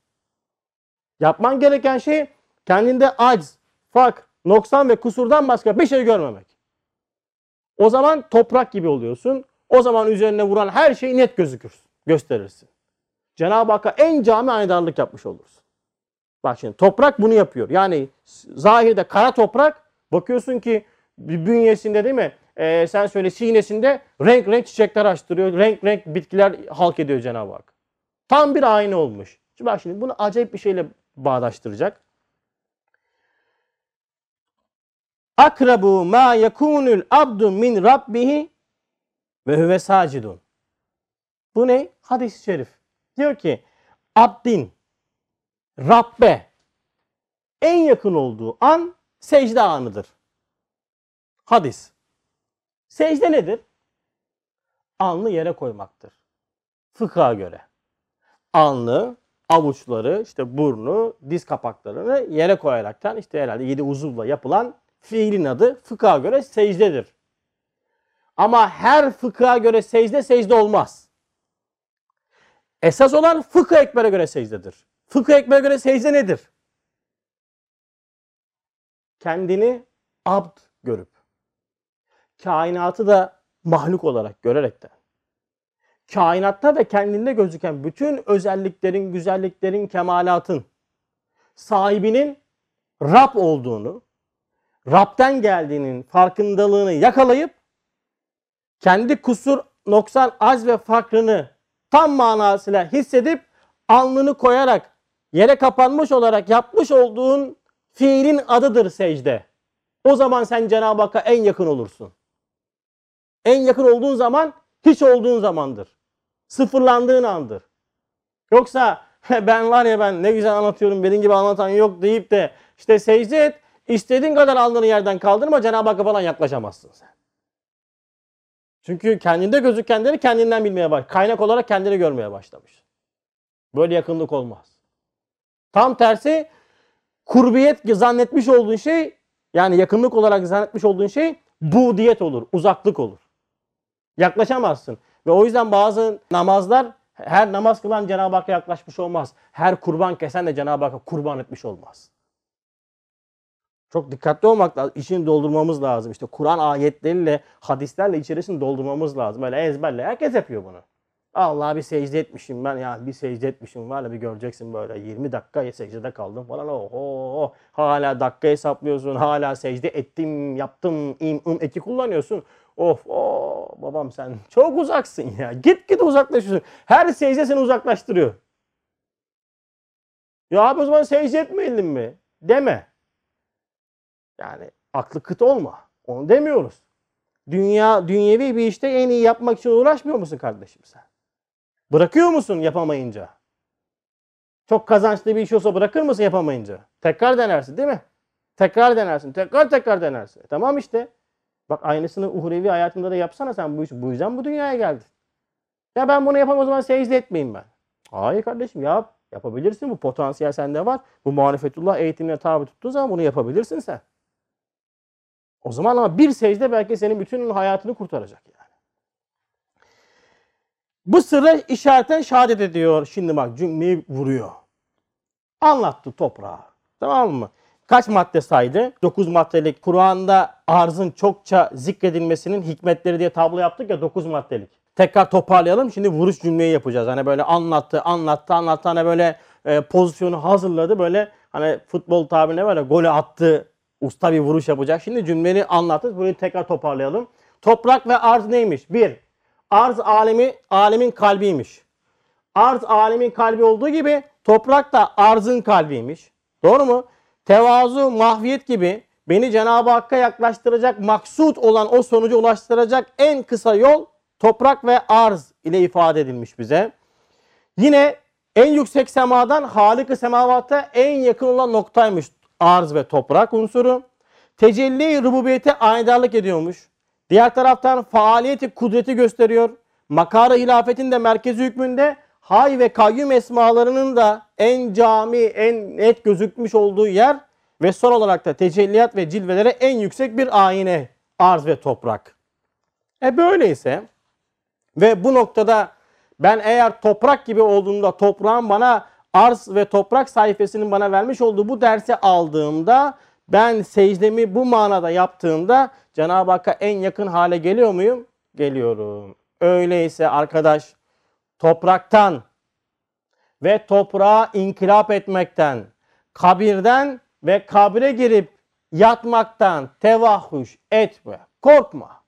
[SPEAKER 1] Yapman gereken şey kendinde acz, fark, noksan ve kusurdan başka bir şey görmemek. O zaman toprak gibi oluyorsun. O zaman üzerine vuran her şey net gözükür, gösterirsin. Cenab-ı Hakk'a en cami aynadarlık yapmış olursun. Bak şimdi toprak bunu yapıyor. Yani zahirde kara toprak bakıyorsun ki bünyesinde değil mi? Ee, sen söyle sinesinde renk renk çiçekler açtırıyor. Renk renk bitkiler halk ediyor Cenab-ı Hak. Tam bir ayna olmuş. Şimdi bak şimdi bunu acayip bir şeyle bağdaştıracak. Akrabu ma yekunul abdu min rabbihi ve huve sacidun. Bu ne? Hadis-i şerif. Diyor ki abdin Rabbe en yakın olduğu an secde anıdır. Hadis. Secde nedir? Alnı yere koymaktır. Fıkha göre. Alnı, avuçları, işte burnu, diz kapaklarını yere koyaraktan işte herhalde yedi uzuvla yapılan fiilin adı fıkha göre secdedir. Ama her fıkha göre secde secde olmaz. Esas olan fıkıh ekbere göre secdedir. Fıkıh ekbere göre secde nedir? Kendini abd görüp, kainatı da mahluk olarak görerekten, kainatta ve kendinde gözüken bütün özelliklerin, güzelliklerin, kemalatın sahibinin Rab olduğunu, Rab'den geldiğinin farkındalığını yakalayıp kendi kusur, noksan, az ve farkını tam manasıyla hissedip alnını koyarak yere kapanmış olarak yapmış olduğun fiilin adıdır secde. O zaman sen Cenab-ı Hakk'a en yakın olursun. En yakın olduğun zaman hiç olduğun zamandır. Sıfırlandığın andır. Yoksa ben var ya ben ne güzel anlatıyorum benim gibi anlatan yok deyip de işte secde et istediğin kadar alnını yerden kaldırma Cenab-ı Hakk'a falan yaklaşamazsın sen. Çünkü kendinde gözükenleri kendinden bilmeye baş, kaynak olarak kendini görmeye başlamış. Böyle yakınlık olmaz. Tam tersi kurbiyet zannetmiş olduğun şey yani yakınlık olarak zannetmiş olduğun şey budiyet olur, uzaklık olur. Yaklaşamazsın. Ve o yüzden bazı namazlar her namaz kılan Cenab-ı Hakk'a yaklaşmış olmaz. Her kurban kesen de Cenab-ı Hakk'a kurban etmiş olmaz. Çok dikkatli olmak lazım. İçini doldurmamız lazım. İşte Kur'an ayetleriyle, hadislerle içerisini doldurmamız lazım. Öyle ezberle. Herkes yapıyor bunu. Allah bir secde etmişim ben. Ya bir secde etmişim var bir göreceksin böyle. 20 dakika secdede kaldım falan. Oho! Hala dakika hesaplıyorsun. Hala secde ettim yaptım im ım eki kullanıyorsun. Of! O babam sen çok uzaksın ya. Git git uzaklaşıyorsun. Her secde seni uzaklaştırıyor. Ya abi o zaman secde etmeyelim mi? Deme yani aklı kıt olma onu demiyoruz dünya dünyevi bir işte en iyi yapmak için uğraşmıyor musun kardeşim sen Bırakıyor musun yapamayınca? Çok kazançlı bir iş olsa bırakır mısın yapamayınca? Tekrar denersin değil mi? Tekrar denersin. Tekrar tekrar denersin. E tamam işte. Bak aynısını uhrevi hayatında da yapsana sen bu iş. Bu yüzden bu dünyaya geldin. Ya ben bunu yapamam o zaman secde etmeyeyim ben. Hayır kardeşim yap. Yapabilirsin. Bu potansiyel sende var. Bu marifetullah eğitimine tabi tuttuğu zaman bunu yapabilirsin sen. O zaman ama bir secde belki senin bütün hayatını kurtaracak yani. Bu sırrı işareten şehadet ediyor. Şimdi bak cümleyi vuruyor. Anlattı toprağa. Tamam mı? Kaç madde saydı? 9 maddelik. Kur'an'da arzın çokça zikredilmesinin hikmetleri diye tablo yaptık ya 9 maddelik. Tekrar toparlayalım. Şimdi vuruş cümleyi yapacağız. Hani böyle anlattı, anlattı, anlattı. Hani böyle e, pozisyonu hazırladı. Böyle hani futbol tabirine böyle golü attı. Usta bir vuruş yapacak. Şimdi cümleyi anlattı. Burayı tekrar toparlayalım. Toprak ve arz neymiş? Bir, arz alemi alemin kalbiymiş. Arz alemin kalbi olduğu gibi toprak da arzın kalbiymiş. Doğru mu? Tevazu, mahviyet gibi beni Cenab-ı Hakk'a yaklaştıracak, maksut olan o sonuca ulaştıracak en kısa yol toprak ve arz ile ifade edilmiş bize. Yine en yüksek semadan Halık-ı semavata en yakın olan noktaymış arz ve toprak unsuru. Tecelli rububiyete aydarlık ediyormuş. Diğer taraftan faaliyeti kudreti gösteriyor. Makara hilafetin de merkezi hükmünde hay ve kayyum esmalarının da en cami, en net gözükmüş olduğu yer ve son olarak da tecelliyat ve cilvelere en yüksek bir ayine arz ve toprak. E böyleyse ve bu noktada ben eğer toprak gibi olduğunda toprağın bana arz ve toprak sayfasının bana vermiş olduğu bu dersi aldığımda ben secdemi bu manada yaptığımda Cenab-ı Hakk'a en yakın hale geliyor muyum? Geliyorum. Öyleyse arkadaş topraktan ve toprağa inkılap etmekten, kabirden ve kabre girip yatmaktan tevahhuş etme. Korkma.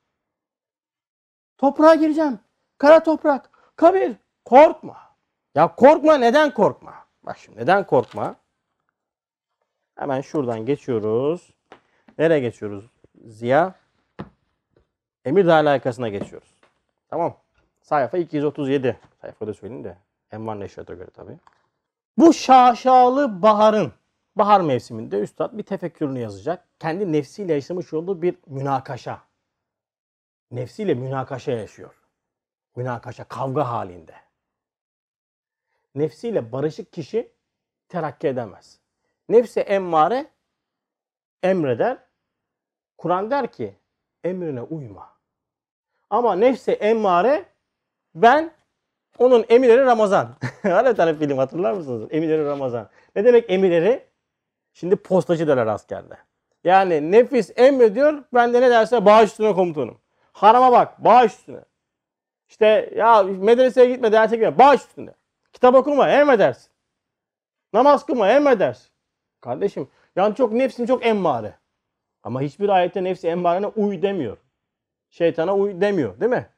[SPEAKER 1] Toprağa gireceğim. Kara toprak, kabir. Korkma. Ya korkma neden korkma? Bak şimdi neden korkma? Hemen şuradan geçiyoruz. Nereye geçiyoruz Ziya? Emir alakasına geçiyoruz. Tamam. Sayfa 237. Sayfada söyleyeyim de. Envar Neşret'e göre tabii. Bu şaşalı baharın, bahar mevsiminde üstad bir tefekkürünü yazacak. Kendi nefsiyle yaşamış olduğu bir münakaşa. Nefsiyle münakaşa yaşıyor. Münakaşa, kavga halinde. Nefsiyle barışık kişi terakki edemez. Nefsi emmare emreder. Kur'an der ki emrine uyma. Ama nefsi emmare ben onun emirleri Ramazan. Hani tane film hatırlar mısınız? Emirleri Ramazan. Ne demek emirleri? Şimdi postacı derler askerde. Yani nefis emrediyor. Ben de ne derse bağış üstüne komutanım. Harama bak bağış üstüne. İşte ya medreseye gitme derse gitme bağış üstüne. Kitap okuma emredersin. Namaz kılma emredersin. Kardeşim yani çok nefsin çok emmare. Ama hiçbir ayette nefsi emmarene uy demiyor. Şeytana uy demiyor değil mi?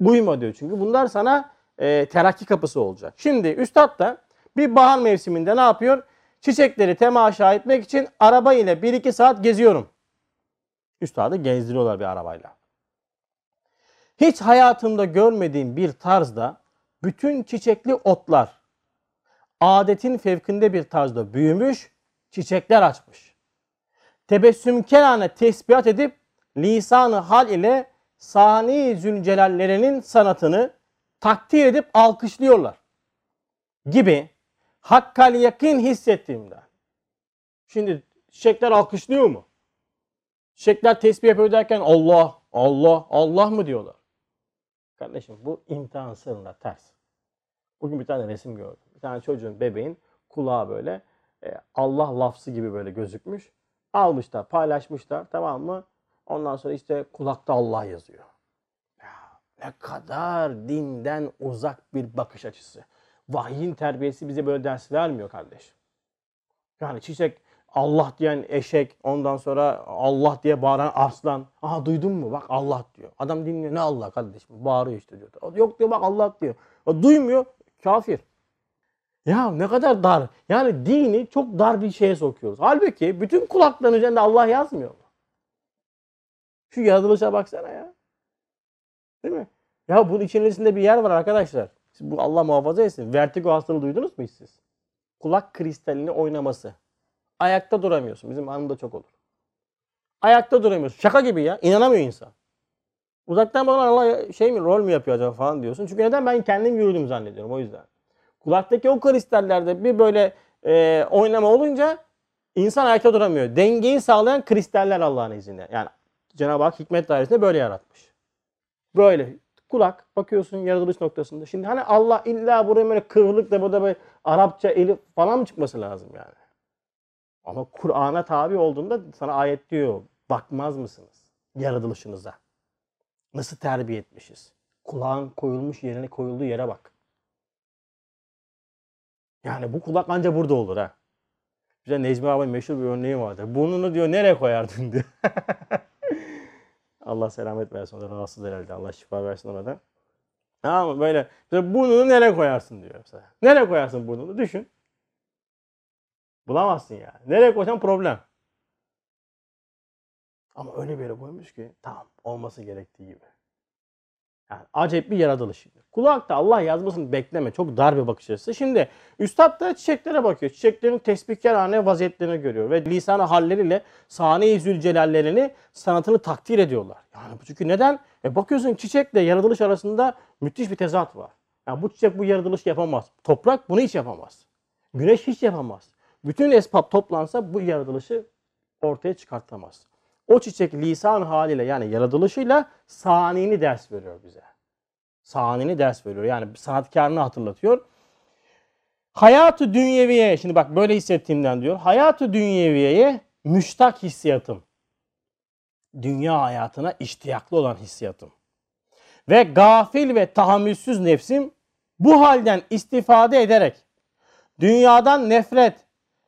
[SPEAKER 1] Uyma diyor çünkü bunlar sana e, terakki kapısı olacak. Şimdi üstad da bir bahar mevsiminde ne yapıyor? Çiçekleri temaşa etmek için araba ile 1-2 saat geziyorum. Üstadı gezdiriyorlar bir arabayla. Hiç hayatımda görmediğim bir tarzda bütün çiçekli otlar adetin fevkinde bir tarzda büyümüş, çiçekler açmış. Tebessümkerane tesbihat edip lisanı hal ile Sani Zülcelallerinin sanatını takdir edip alkışlıyorlar. Gibi hakkal yakın hissettiğimden. Şimdi çiçekler alkışlıyor mu? Çiçekler tesbih yapıyor derken Allah, Allah, Allah mı diyorlar? Kardeşim bu imtihan sırrına ters. Bugün bir tane resim gördüm. Bir tane çocuğun bebeğin kulağı böyle e, Allah lafzı gibi böyle gözükmüş. Almışlar, paylaşmışlar tamam mı? Ondan sonra işte kulakta Allah yazıyor. Ya, Ne kadar dinden uzak bir bakış açısı. Vahyin terbiyesi bize böyle ders vermiyor kardeş. Yani çiçek Allah diyen eşek, ondan sonra Allah diye bağıran aslan. Aha duydun mu? Bak Allah diyor. Adam dinliyor. Ne Allah kardeşim? Bağırıyor işte diyor. Yok diyor bak Allah diyor. O duymuyor. Kafir. Ya ne kadar dar. Yani dini çok dar bir şeye sokuyoruz. Halbuki bütün kulakların üzerinde Allah yazmıyor mu? Şu yaratılışa baksana ya. Değil mi? Ya bunun içerisinde bir yer var arkadaşlar. Bu Allah muhafaza etsin. Vertigo hastalığı duydunuz mu hiç siz? Kulak kristalini oynaması. Ayakta duramıyorsun. Bizim hanımda çok olur. Ayakta duramıyorsun. Şaka gibi ya. İnanamıyor insan. Uzaktan bana Allah şey mi rol mü yapıyor acaba falan diyorsun. Çünkü neden ben kendim yürüdüm zannediyorum o yüzden. Kulaktaki o kristallerde bir böyle e, oynama olunca insan ayakta duramıyor. Dengeyi sağlayan kristaller Allah'ın izniyle. Yani Cenab-ı Hak hikmet dairesinde böyle yaratmış. Böyle kulak bakıyorsun yaratılış noktasında. Şimdi hani Allah illa buraya böyle kıvrılık da burada böyle Arapça elif falan mı çıkması lazım yani? Ama Kur'an'a tabi olduğunda sana ayet diyor. Bakmaz mısınız yaratılışınıza? Nasıl terbiye etmişiz? Kulağın koyulmuş yerine koyulduğu yere bak. Yani bu kulak anca burada olur ha. Bize Necmi abi meşhur bir örneği vardır. Burnunu diyor nereye koyardın diyor. Allah selamet versin. O da rahatsız herhalde. Allah şifa versin ona da. Tamam mı? Böyle mesela burnunu nereye koyarsın diyor mesela. Nereye koyarsın burnunu? Düşün. Bulamazsın yani. Nereye koysan problem. Ama öyle bir yere koymuş ki tamam olması gerektiği gibi. Yani acayip bir yaratılış. Kulakta Allah yazmasını bekleme. Çok dar bir bakış açısı. Şimdi üstad da çiçeklere bakıyor. Çiçeklerin tesbihkarhane vaziyetlerini görüyor. Ve lisan halleriyle sahne-i zülcelallerini, sanatını takdir ediyorlar. Yani çünkü neden? E bakıyorsun çiçekle yaratılış arasında müthiş bir tezat var. Yani bu çiçek bu yaratılış yapamaz. Toprak bunu hiç yapamaz. Güneş hiç yapamaz. Bütün esbab toplansa bu yaratılışı ortaya çıkartamaz. O çiçek lisan haliyle yani yaratılışıyla sanini ders veriyor bize. Sanini ders veriyor. Yani sanatkarını hatırlatıyor. Hayatı dünyeviye, şimdi bak böyle hissettiğimden diyor. Hayatı dünyeviyeye müştak hissiyatım. Dünya hayatına iştiyaklı olan hissiyatım. Ve gafil ve tahammülsüz nefsim bu halden istifade ederek dünyadan nefret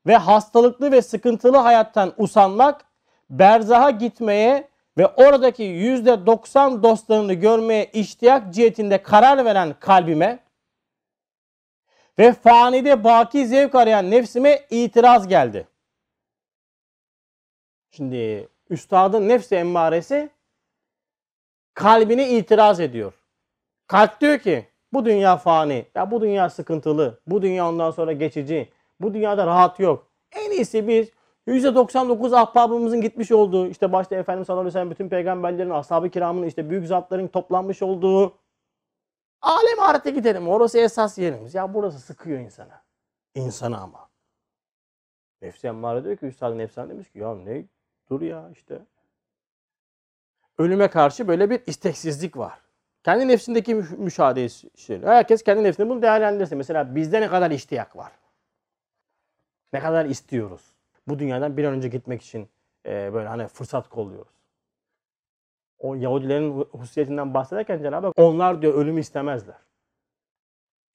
[SPEAKER 1] ve hastalıklı ve sıkıntılı hayattan usanmak berzaha gitmeye ve oradaki yüzde 90 dostlarını görmeye iştiyak cihetinde karar veren kalbime ve fanide baki zevk arayan nefsime itiraz geldi. Şimdi üstadın nefsi emmaresi kalbine itiraz ediyor. Kalp diyor ki bu dünya fani, ya bu dünya sıkıntılı, bu dünya ondan sonra geçici, bu dünyada rahat yok. En iyisi biz %99 ahbabımızın gitmiş olduğu, işte başta Efendimiz sallallahu aleyhi ve bütün peygamberlerin, ashab-ı kiramın, işte büyük zatların toplanmış olduğu alem ahirete gidelim. Orası esas yerimiz. Ya burası sıkıyor insana. İnsana ama. Nefsi emmare diyor ki Üstad Nefsan demiş ki ya ne dur ya işte. Ölüme karşı böyle bir isteksizlik var. Kendi nefsindeki mü- müşahedeyi söylüyor. Herkes kendi nefsinde bunu değerlendirsin. Mesela bizde ne kadar iştiyak var. Ne kadar istiyoruz. Bu dünyadan bir an önce gitmek için e, böyle hani fırsat kolluyoruz. O Yahudilerin hu- hususiyetinden bahsederken Cenab-ı Hak onlar diyor ölümü istemezler.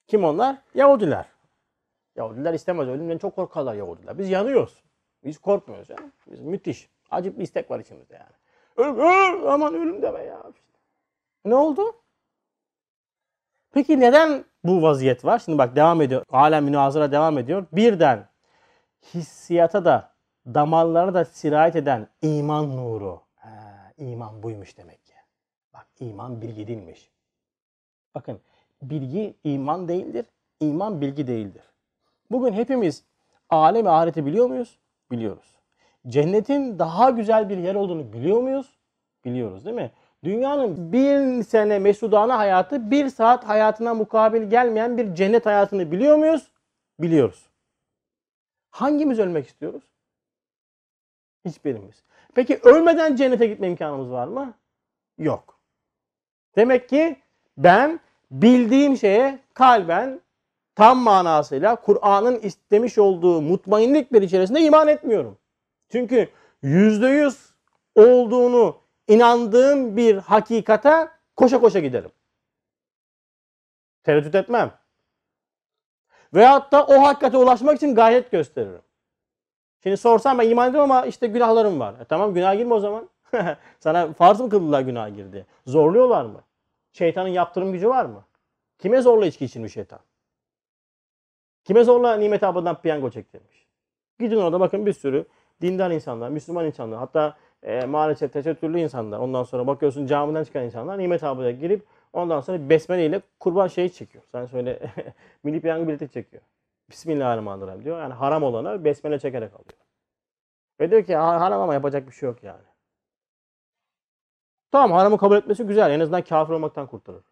[SPEAKER 1] Kim onlar? Yahudiler. Yahudiler istemez. Ölümden çok korkarlar Yahudiler. Biz yanıyoruz. Biz korkmuyoruz ya. Biz müthiş. Acip bir istek var içimizde yani. Ölüm, öl, aman ölüm deme ya. Ne oldu? Peki neden bu vaziyet var? Şimdi bak devam ediyor. Hala münazara devam ediyor. Birden hissiyata da damarlara da sirayet eden iman nuru. Ha, iman buymuş demek ki. Bak iman bilgi değilmiş. Bakın bilgi iman değildir. iman bilgi değildir. Bugün hepimiz alem ahireti biliyor muyuz? Biliyoruz. Cennetin daha güzel bir yer olduğunu biliyor muyuz? Biliyoruz değil mi? Dünyanın bir sene mesudana hayatı bir saat hayatına mukabil gelmeyen bir cennet hayatını biliyor muyuz? Biliyoruz. Hangimiz ölmek istiyoruz? Hiçbirimiz. Peki ölmeden cennete gitme imkanımız var mı? Yok. Demek ki ben bildiğim şeye kalben tam manasıyla Kur'an'ın istemiş olduğu mutmainlik bir içerisinde iman etmiyorum. Çünkü yüzde yüz olduğunu inandığım bir hakikate koşa koşa giderim. Tereddüt etmem. Veyahut da o hakikate ulaşmak için gayret gösteririm. Şimdi sorsam ben iman ediyorum ama işte günahlarım var. E tamam günah girme o zaman. Sana farz mı kıldılar günah girdi? Zorluyorlar mı? Şeytanın yaptırım gücü var mı? Kime zorla içki içirmiş şeytan? Kime zorla Nimet abladan piyango çektirmiş? Gidin orada bakın bir sürü dindar insanlar, Müslüman insanlar, hatta e, maalesef tesettürlü insanlar. Ondan sonra bakıyorsun camiden çıkan insanlar Nimet ablaya girip ondan sonra besmele ile kurban şeyi çekiyor. Sen söyle milli piyango bileti çekiyor. Bismillahirrahmanirrahim diyor. Yani haram olana besmele çekerek alıyor. Ve diyor ki "Ha- haram ama yapacak bir şey yok yani. Tamam haramı kabul etmesi güzel. En azından kafir olmaktan kurtarır.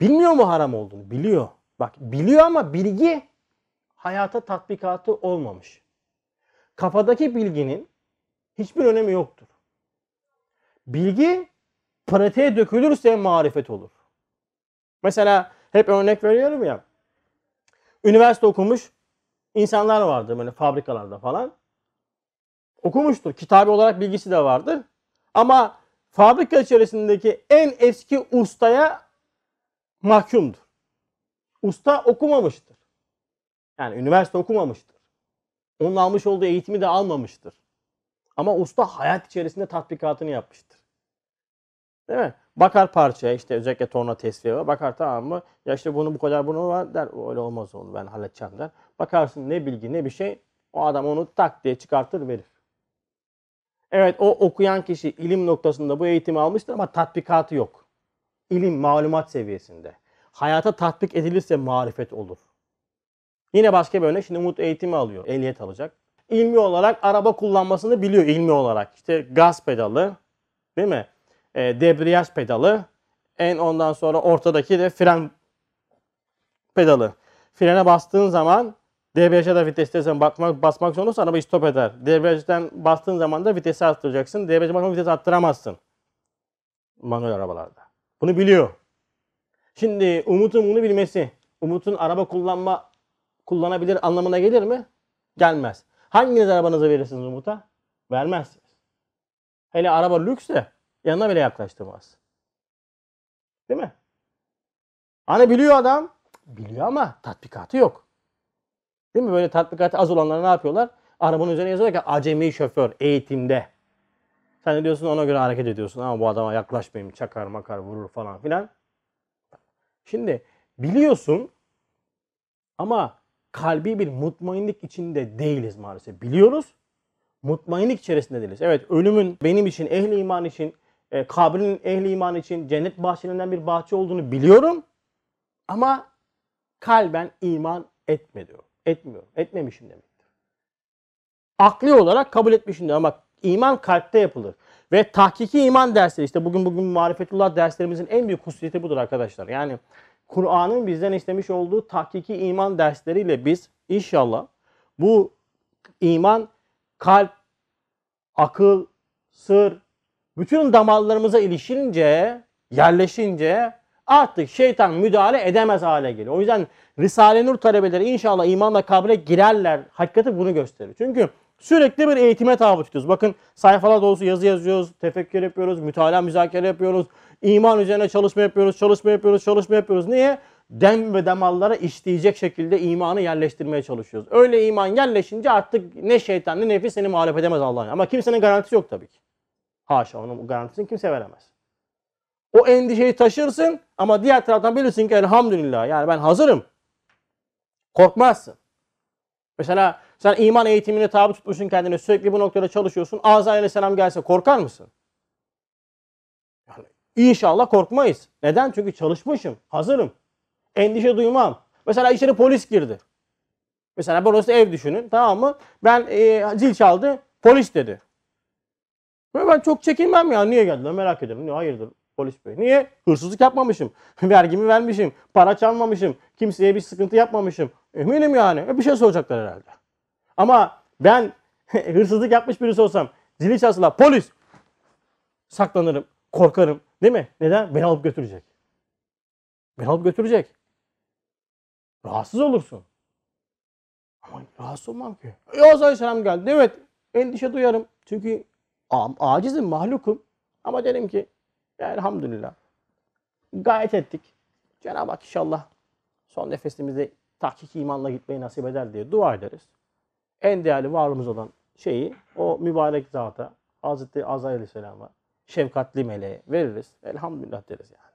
[SPEAKER 1] Bilmiyor mu haram olduğunu? Biliyor. Bak biliyor ama bilgi hayata tatbikatı olmamış. Kafadaki bilginin hiçbir önemi yoktur. Bilgi pratiğe dökülürse marifet olur. Mesela hep örnek veriyorum ya. Üniversite okumuş insanlar vardır böyle fabrikalarda falan. Okumuştur. Kitabi olarak bilgisi de vardır. Ama fabrika içerisindeki en eski ustaya mahkumdur. Usta okumamıştır. Yani üniversite okumamıştır. Onun almış olduğu eğitimi de almamıştır. Ama usta hayat içerisinde tatbikatını yapmıştır. Değil mi? Bakar parçaya işte özellikle torna tesviye. Bakar tamam mı? Ya işte bunu bu kadar bunu var der. Öyle olmaz onu ben halledeceğim der. Bakarsın ne bilgi ne bir şey. O adam onu tak diye çıkartır verir. Evet o okuyan kişi ilim noktasında bu eğitimi almıştır ama tatbikatı yok. İlim, malumat seviyesinde. Hayata tatbik edilirse marifet olur. Yine başka bir örnek. Şimdi Umut eğitimi alıyor. Ehliyet alacak. İlmi olarak araba kullanmasını biliyor ilmi olarak. İşte gaz pedalı, değil mi? E, debriyaj pedalı. En ondan sonra ortadaki de fren pedalı. Frene bastığın zaman debriyaja da viteste bakmak, basmak zorundasın araba stop eder. Debriyajdan bastığın zaman da vitesi arttıracaksın. Debriyaja bakmak vitesi arttıramazsın. Manuel arabalarda. Bunu biliyor. Şimdi Umut'un bunu bilmesi, Umut'un araba kullanma kullanabilir anlamına gelir mi? Gelmez. Hanginiz arabanızı verirsiniz Umut'a? Vermezsiniz. Hele araba lüksse yanına bile yaklaştırmaz. Değil mi? Hani biliyor adam. Biliyor ama tatbikatı yok. Değil mi? Böyle tatbikatı az olanlar ne yapıyorlar? Arabanın üzerine yazıyor ki acemi şoför eğitimde. Sen diyorsun ona göre hareket ediyorsun. Ama bu adama yaklaşmayayım çakar makar vurur falan filan. Şimdi biliyorsun ama kalbi bir mutmainlik içinde değiliz maalesef. Biliyoruz. Mutmainlik içerisinde değiliz. Evet ölümün benim için, ehli iman için, e, kabrin ehli iman için cennet bahçelerinden bir bahçe olduğunu biliyorum. Ama kalben iman etmiyorum. Etmiyorum. Etmemişim demektir. Akli olarak kabul etmişim de ama iman kalpte yapılır. Ve tahkiki iman dersleri işte bugün bugün marifetullah derslerimizin en büyük hususiyeti budur arkadaşlar. Yani Kur'an'ın bizden istemiş olduğu tahkiki iman dersleriyle biz inşallah bu iman kalp, akıl, sır bütün damarlarımıza ilişince, yerleşince artık şeytan müdahale edemez hale geliyor. O yüzden Risale-i Nur talebeleri inşallah imanla kabre girerler. Hakikati bunu gösterir. Çünkü sürekli bir eğitime tabi tutuyoruz. Bakın sayfalar dolusu yazı yazıyoruz, tefekkür yapıyoruz, mütalaa müzakere yapıyoruz. iman üzerine çalışma yapıyoruz, çalışma yapıyoruz, çalışma yapıyoruz. Niye? Dem ve damarlara işleyecek şekilde imanı yerleştirmeye çalışıyoruz. Öyle iman yerleşince artık ne şeytan ne nefis seni muhalefet edemez Allah'ın. Ama kimsenin garantisi yok tabii ki. Haşa onun garantisini kimse veremez. O endişeyi taşırsın ama diğer taraftan bilirsin ki elhamdülillah yani ben hazırım. Korkmazsın. Mesela sen iman eğitimine tabi tutmuşsun kendini sürekli bu noktada çalışıyorsun. Azrail aleyhisselam gelse korkar mısın? Yani inşallah korkmayız. Neden? Çünkü çalışmışım. Hazırım. Endişe duymam. Mesela içeri polis girdi. Mesela burası ev düşünün. Tamam mı? Ben e, zil çaldı. Polis dedi. Ve ben çok çekinmem ya. Niye geldiler merak ederim. Niye? Hayırdır polis bey. Niye? Hırsızlık yapmamışım. Vergimi vermişim. Para çalmamışım. Kimseye bir sıkıntı yapmamışım. Eminim yani. E, bir şey soracaklar herhalde. Ama ben hırsızlık yapmış birisi olsam zili çalsalar polis saklanırım. Korkarım. Değil mi? Neden? Beni alıp götürecek. Beni alıp götürecek. Rahatsız olursun. Ama rahatsız olmam ki. E, Aleyhisselam geldi. Evet. Endişe duyarım. Çünkü a- acizim, mahlukum. Ama derim ki elhamdülillah. gayet ettik. Cenab-ı Hak inşallah son nefesimizde tahkik imanla gitmeyi nasip eder diye dua ederiz. En değerli varlığımız olan şeyi o mübarek zata Hazreti Azrail Aleyhisselam'a şefkatli meleğe veririz. Elhamdülillah deriz yani.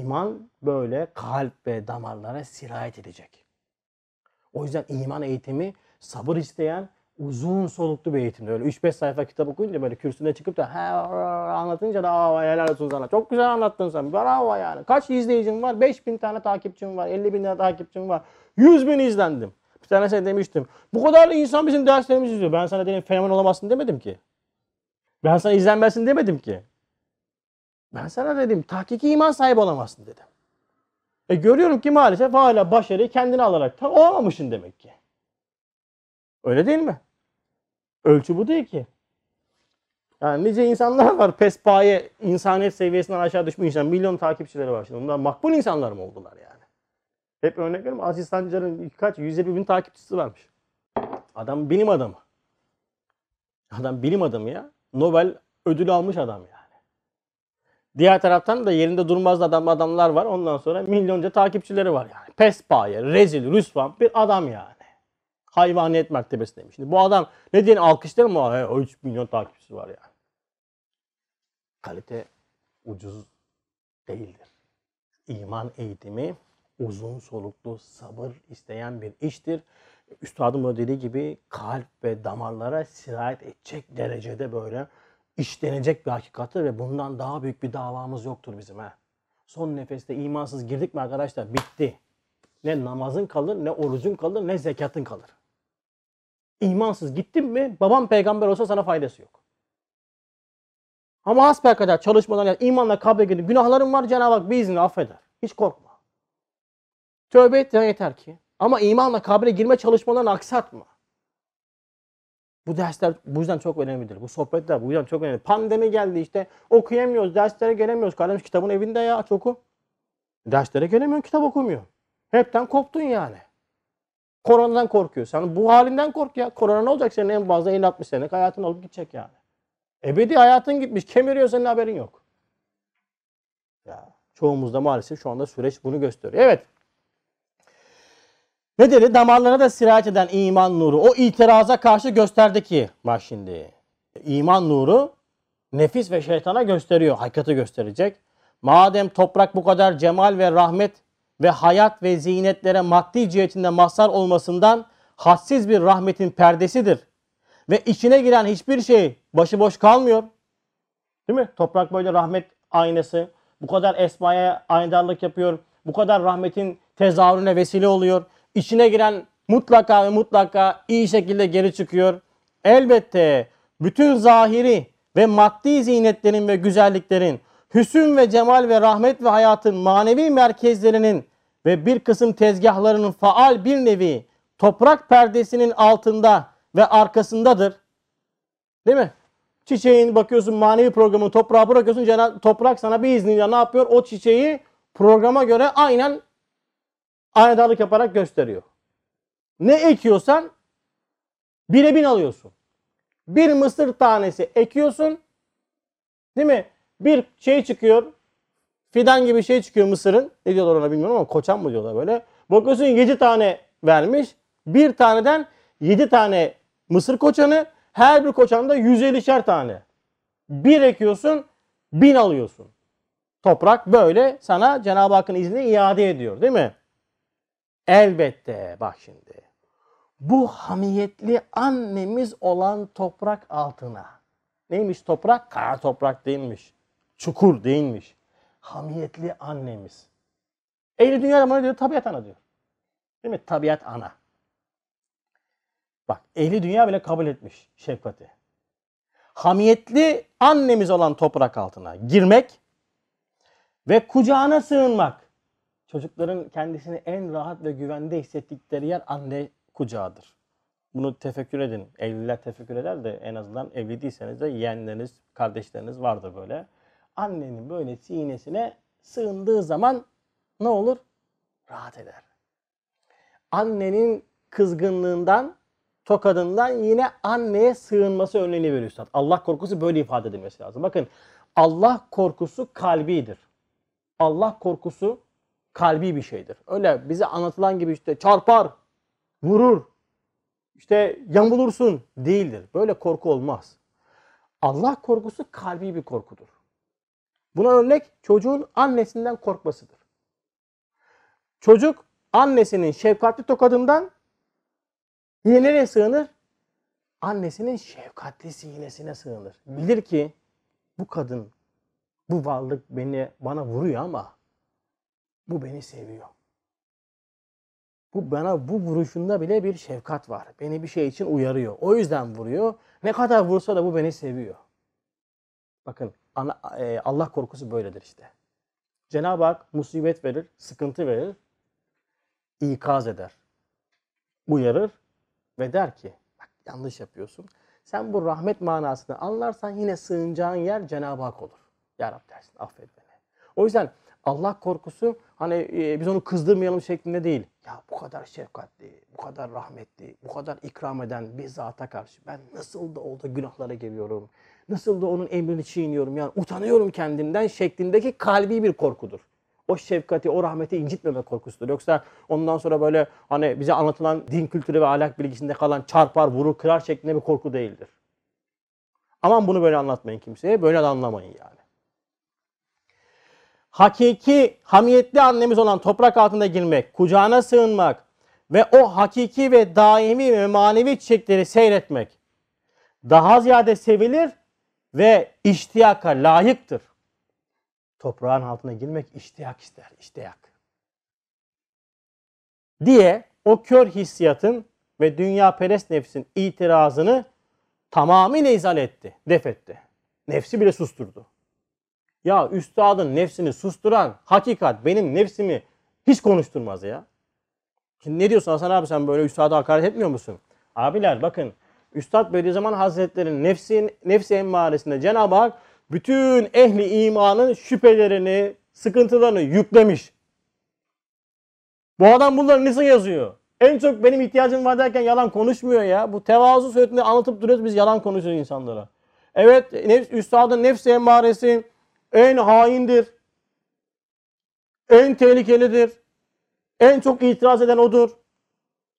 [SPEAKER 1] İman böyle kalp ve damarlara sirayet edecek. O yüzden iman eğitimi sabır isteyen uzun soluklu bir eğitimdi. Öyle 3-5 sayfa kitap okuyunca böyle kürsüne çıkıp da anlatınca da aa helal olsun sana. Çok güzel anlattın sen. Bravo yani. Kaç izleyicin var? 5000 tane takipçim var. 50 bin tane takipçim var. 100 bin izlendim. Bir tanesine demiştim. Bu kadar insan bizim derslerimizi izliyor. Ben sana dedim fenomen olamazsın demedim ki. Ben sana izlenmezsin demedim ki. Ben sana dedim tahkiki iman sahibi olamazsın dedim. E görüyorum ki maalesef hala başarıyı kendine alarak olamamışsın demek ki. Öyle değil mi? Ölçü bu değil ki. Yani nice insanlar var pespaye insaniyet seviyesinden aşağı düşmüş insan. Milyon takipçileri var şimdi. Bunlar makbul insanlar mı oldular yani? Hep örnek veriyorum. Aziz Sancar'ın kaç? 150 bin takipçisi varmış. Adam bilim adamı. Adam bilim adamı ya. Nobel ödülü almış adam yani. Diğer taraftan da yerinde durmaz adam adamlar var. Ondan sonra milyonca takipçileri var yani. Pespaye, rezil, rüsvan bir adam yani. Hayvaniyet mertebesindeymiş. Şimdi bu adam ne diye alkışlar mı? He, o 3 milyon takipçisi var yani. Kalite ucuz değildir. İman eğitimi uzun soluklu sabır isteyen bir iştir. Üstadım da dediği gibi kalp ve damarlara sirayet edecek derecede böyle işlenecek bir hakikattır ve bundan daha büyük bir davamız yoktur bizim ha. Son nefeste imansız girdik mi arkadaşlar bitti. Ne namazın kalır, ne orucun kalır, ne zekatın kalır. İmansız gittin mi babam peygamber olsa sana faydası yok. Ama hasbelkader çalışmadan yani imanla kabre girdi. Günahların var Cenab-ı Hak biizni affeder. Hiç korkma. Tövbe et yeter ki. Ama imanla kabre girme çalışmalarını aksatma. Bu dersler bu yüzden çok önemlidir. Bu sohbetler bu yüzden çok önemli. Pandemi geldi işte okuyamıyoruz, derslere gelemiyoruz. Kardeşim kitabın evinde ya aç oku. Derslere gelemiyorsun, kitap okumuyor. Hepten koptun yani. Koronadan korkuyorsan bu halinden kork ya. Korona ne olacak senin en fazla 50-60 senelik hayatın olup gidecek yani. Ebedi hayatın gitmiş. Kemiriyor senin haberin yok. Ya çoğumuzda maalesef şu anda süreç bunu gösteriyor. Evet. Ne dedi? Damarlarına da sirayet eden iman nuru. O itiraza karşı gösterdi ki. Bak şimdi. İman nuru nefis ve şeytana gösteriyor. Hakikati gösterecek. Madem toprak bu kadar cemal ve rahmet ve hayat ve ziynetlere maddi cihetinde mazhar olmasından hadsiz bir rahmetin perdesidir. Ve içine giren hiçbir şey başıboş kalmıyor. Değil mi? Toprak böyle rahmet aynası. Bu kadar esmaya aydarlık yapıyor. Bu kadar rahmetin tezahürüne vesile oluyor. İçine giren mutlaka ve mutlaka iyi şekilde geri çıkıyor. Elbette bütün zahiri ve maddi zinetlerin ve güzelliklerin, hüsün ve cemal ve rahmet ve hayatın manevi merkezlerinin ve bir kısım tezgahlarının faal bir nevi toprak perdesinin altında ve arkasındadır. Değil mi? Çiçeğin bakıyorsun manevi programı toprağa bırakıyorsun. Cenab toprak sana bir izniyle ne yapıyor? O çiçeği programa göre aynen aynadarlık yaparak gösteriyor. Ne ekiyorsan bire bin alıyorsun. Bir mısır tanesi ekiyorsun. Değil mi? Bir şey çıkıyor. Fidan gibi şey çıkıyor mısırın. Ne diyorlar ona bilmiyorum ama koçan mı diyorlar böyle. Bakıyorsun 7 tane vermiş. Bir taneden 7 tane mısır koçanı. Her bir koçanda 150'şer tane. Bir ekiyorsun, bin alıyorsun. Toprak böyle sana Cenab-ı Hakk'ın izniyle iade ediyor değil mi? Elbette bak şimdi. Bu hamiyetli annemiz olan toprak altına. Neymiş toprak? Kara toprak değilmiş. Çukur değilmiş. Hamiyetli annemiz. Ehli dünya bana diyor tabiat ana diyor. Değil mi? Tabiat ana. Bak ehli dünya bile kabul etmiş şefkati. Hamiyetli annemiz olan toprak altına girmek ve kucağına sığınmak. Çocukların kendisini en rahat ve güvende hissettikleri yer anne kucağıdır. Bunu tefekkür edin. Evliler tefekkür eder de en azından evli değilseniz de yeğenleriniz, kardeşleriniz vardır böyle. Annenin böyle sinesine sığındığı zaman ne olur? Rahat eder. Annenin kızgınlığından, tokadından yine anneye sığınması veriyor Üstad. Allah korkusu böyle ifade edilmesi lazım. Bakın Allah korkusu kalbidir. Allah korkusu kalbi bir şeydir. Öyle bize anlatılan gibi işte çarpar, vurur, işte yamulursun değildir. Böyle korku olmaz. Allah korkusu kalbi bir korkudur. Buna örnek çocuğun annesinden korkmasıdır. Çocuk annesinin şefkatli tokadından yine nereye sığınır? Annesinin şefkatli sinesine sığınır. Bilir ki bu kadın, bu varlık beni bana vuruyor ama bu beni seviyor. Bu bana bu vuruşunda bile bir şefkat var. Beni bir şey için uyarıyor. O yüzden vuruyor. Ne kadar vursa da bu beni seviyor. Bakın ana, e, Allah korkusu böyledir işte. Cenab-ı Hak musibet verir, sıkıntı verir, ikaz eder, uyarır ve der ki bak yanlış yapıyorsun. Sen bu rahmet manasını anlarsan yine sığınacağın yer Cenab-ı Hak olur. Ya Rab dersin affet beni. O yüzden Allah korkusu hani e, biz onu kızdırmayalım şeklinde değil. Ya bu kadar şefkatli, bu kadar rahmetli, bu kadar ikram eden bir zata karşı ben nasıl da oldu günahlara geliyorum. Nasıl da onun emrini çiğniyorum. Yani utanıyorum kendimden şeklindeki kalbi bir korkudur. O şefkati, o rahmeti incitmeme korkusudur. Yoksa ondan sonra böyle hani bize anlatılan din kültürü ve ahlak bilgisinde kalan çarpar, vurur, kırar şeklinde bir korku değildir. Aman bunu böyle anlatmayın kimseye. Böyle de anlamayın yani hakiki hamiyetli annemiz olan toprak altında girmek, kucağına sığınmak ve o hakiki ve daimi ve manevi çiçekleri seyretmek daha ziyade sevilir ve iştiyaka layıktır. Toprağın altına girmek iştiyak ister, iştiyak. Diye o kör hissiyatın ve dünya perest nefsin itirazını tamamıyla izale etti, def etti. Nefsi bile susturdu. Ya üstadın nefsini susturan hakikat benim nefsimi hiç konuşturmaz ya. Şimdi ne diyorsun Hasan abi sen böyle üstada hakaret etmiyor musun? Abiler bakın Üstad Bediüzzaman Hazretleri'nin nefsin, nefsi emmaresinde Cenab-ı Hak bütün ehli imanın şüphelerini, sıkıntılarını yüklemiş. Bu adam bunları nasıl yazıyor? En çok benim ihtiyacım var derken yalan konuşmuyor ya. Bu tevazu suretinde anlatıp duruyoruz biz yalan konuşuyoruz insanlara. Evet nefs, üstadın nefsi emmaresi en haindir. En tehlikelidir. En çok itiraz eden odur.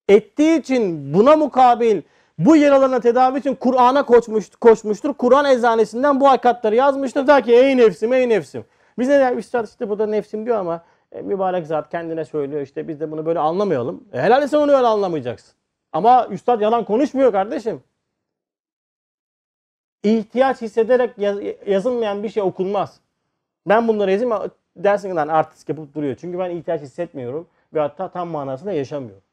[SPEAKER 1] Ettiği için buna mukabil bu yaralarına tedavi için Kur'an'a koşmuş, koşmuştur. Kur'an eczanesinden bu hakikatleri yazmıştır. Der ki ey nefsim ey nefsim. Bize de üstad işte burada nefsim diyor ama e, mübarek zat kendine söylüyor işte biz de bunu böyle anlamayalım. E, helal sen onu öyle anlamayacaksın. Ama üstad yalan konuşmuyor kardeşim. İhtiyaç hissederek yaz, yazılmayan bir şey okunmaz. Ben bunları yazayım dersin ki lan artist yapıp duruyor. Çünkü ben ihtiyaç hissetmiyorum ve hatta tam manasında yaşamıyorum.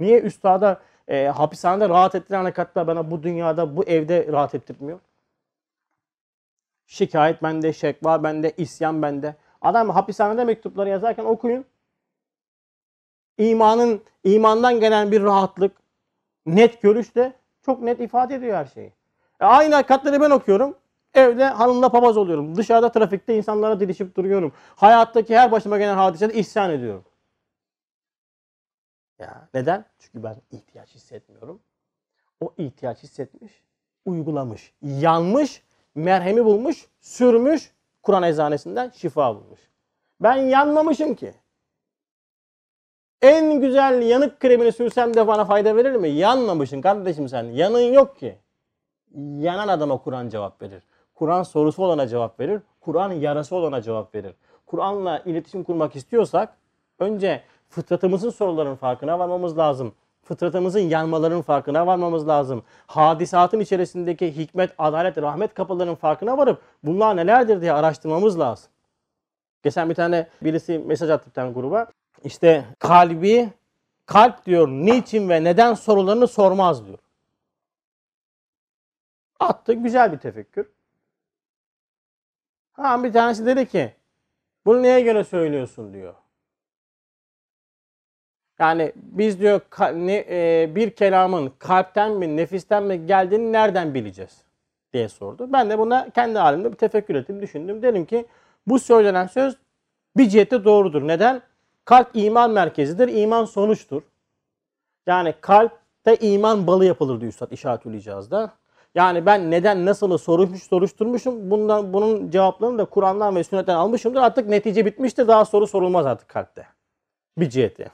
[SPEAKER 1] Niye üstada e, hapishanede rahat ettiren hakikaten bana bu dünyada bu evde rahat ettirmiyor? Şikayet bende, şekva bende, isyan bende. Adam hapishanede mektupları yazarken okuyun. İmanın, imandan gelen bir rahatlık, net görüşle çok net ifade ediyor her şeyi. E, aynı hakikatleri ben okuyorum. Evde hanımla papaz oluyorum. Dışarıda trafikte insanlara didişip duruyorum. Hayattaki her başıma gelen hadisede isyan ediyorum. Ya neden? Çünkü ben ihtiyaç hissetmiyorum. O ihtiyaç hissetmiş, uygulamış, yanmış, merhemi bulmuş, sürmüş, Kur'an eczanesinden şifa bulmuş. Ben yanmamışım ki. En güzel yanık kremini sürsem de bana fayda verir mi? Yanmamışsın kardeşim sen. Yanın yok ki. Yanan adama Kur'an cevap verir. Kur'an sorusu olana cevap verir. Kur'an yarası olana cevap verir. Kur'an'la iletişim kurmak istiyorsak önce fıtratımızın soruların farkına varmamız lazım. Fıtratımızın yanmaların farkına varmamız lazım. Hadisatın içerisindeki hikmet, adalet, rahmet kapılarının farkına varıp bunlar nelerdir diye araştırmamız lazım. Geçen bir tane birisi mesaj attı bir tane gruba. İşte kalbi, kalp diyor niçin ve neden sorularını sormaz diyor. Attı güzel bir tefekkür. Ha bir tanesi dedi ki bunu neye göre söylüyorsun diyor. Yani biz diyor e, bir kelamın kalpten mi nefisten mi geldiğini nereden bileceğiz diye sordu. Ben de buna kendi halimde bir tefekkür ettim, düşündüm. Dedim ki bu söylenen söz bir cihette doğrudur. Neden? Kalp iman merkezidir, iman sonuçtur. Yani kalpte iman balı yapılır diyor Üstad İşaretül İcaz'da. Yani ben neden nasılı soruşmuş soruşturmuşum. Bundan bunun cevaplarını da Kur'an'dan ve sünnetten almışımdır. Artık netice bitmiştir. Daha soru sorulmaz artık kalpte. Bir ciheti.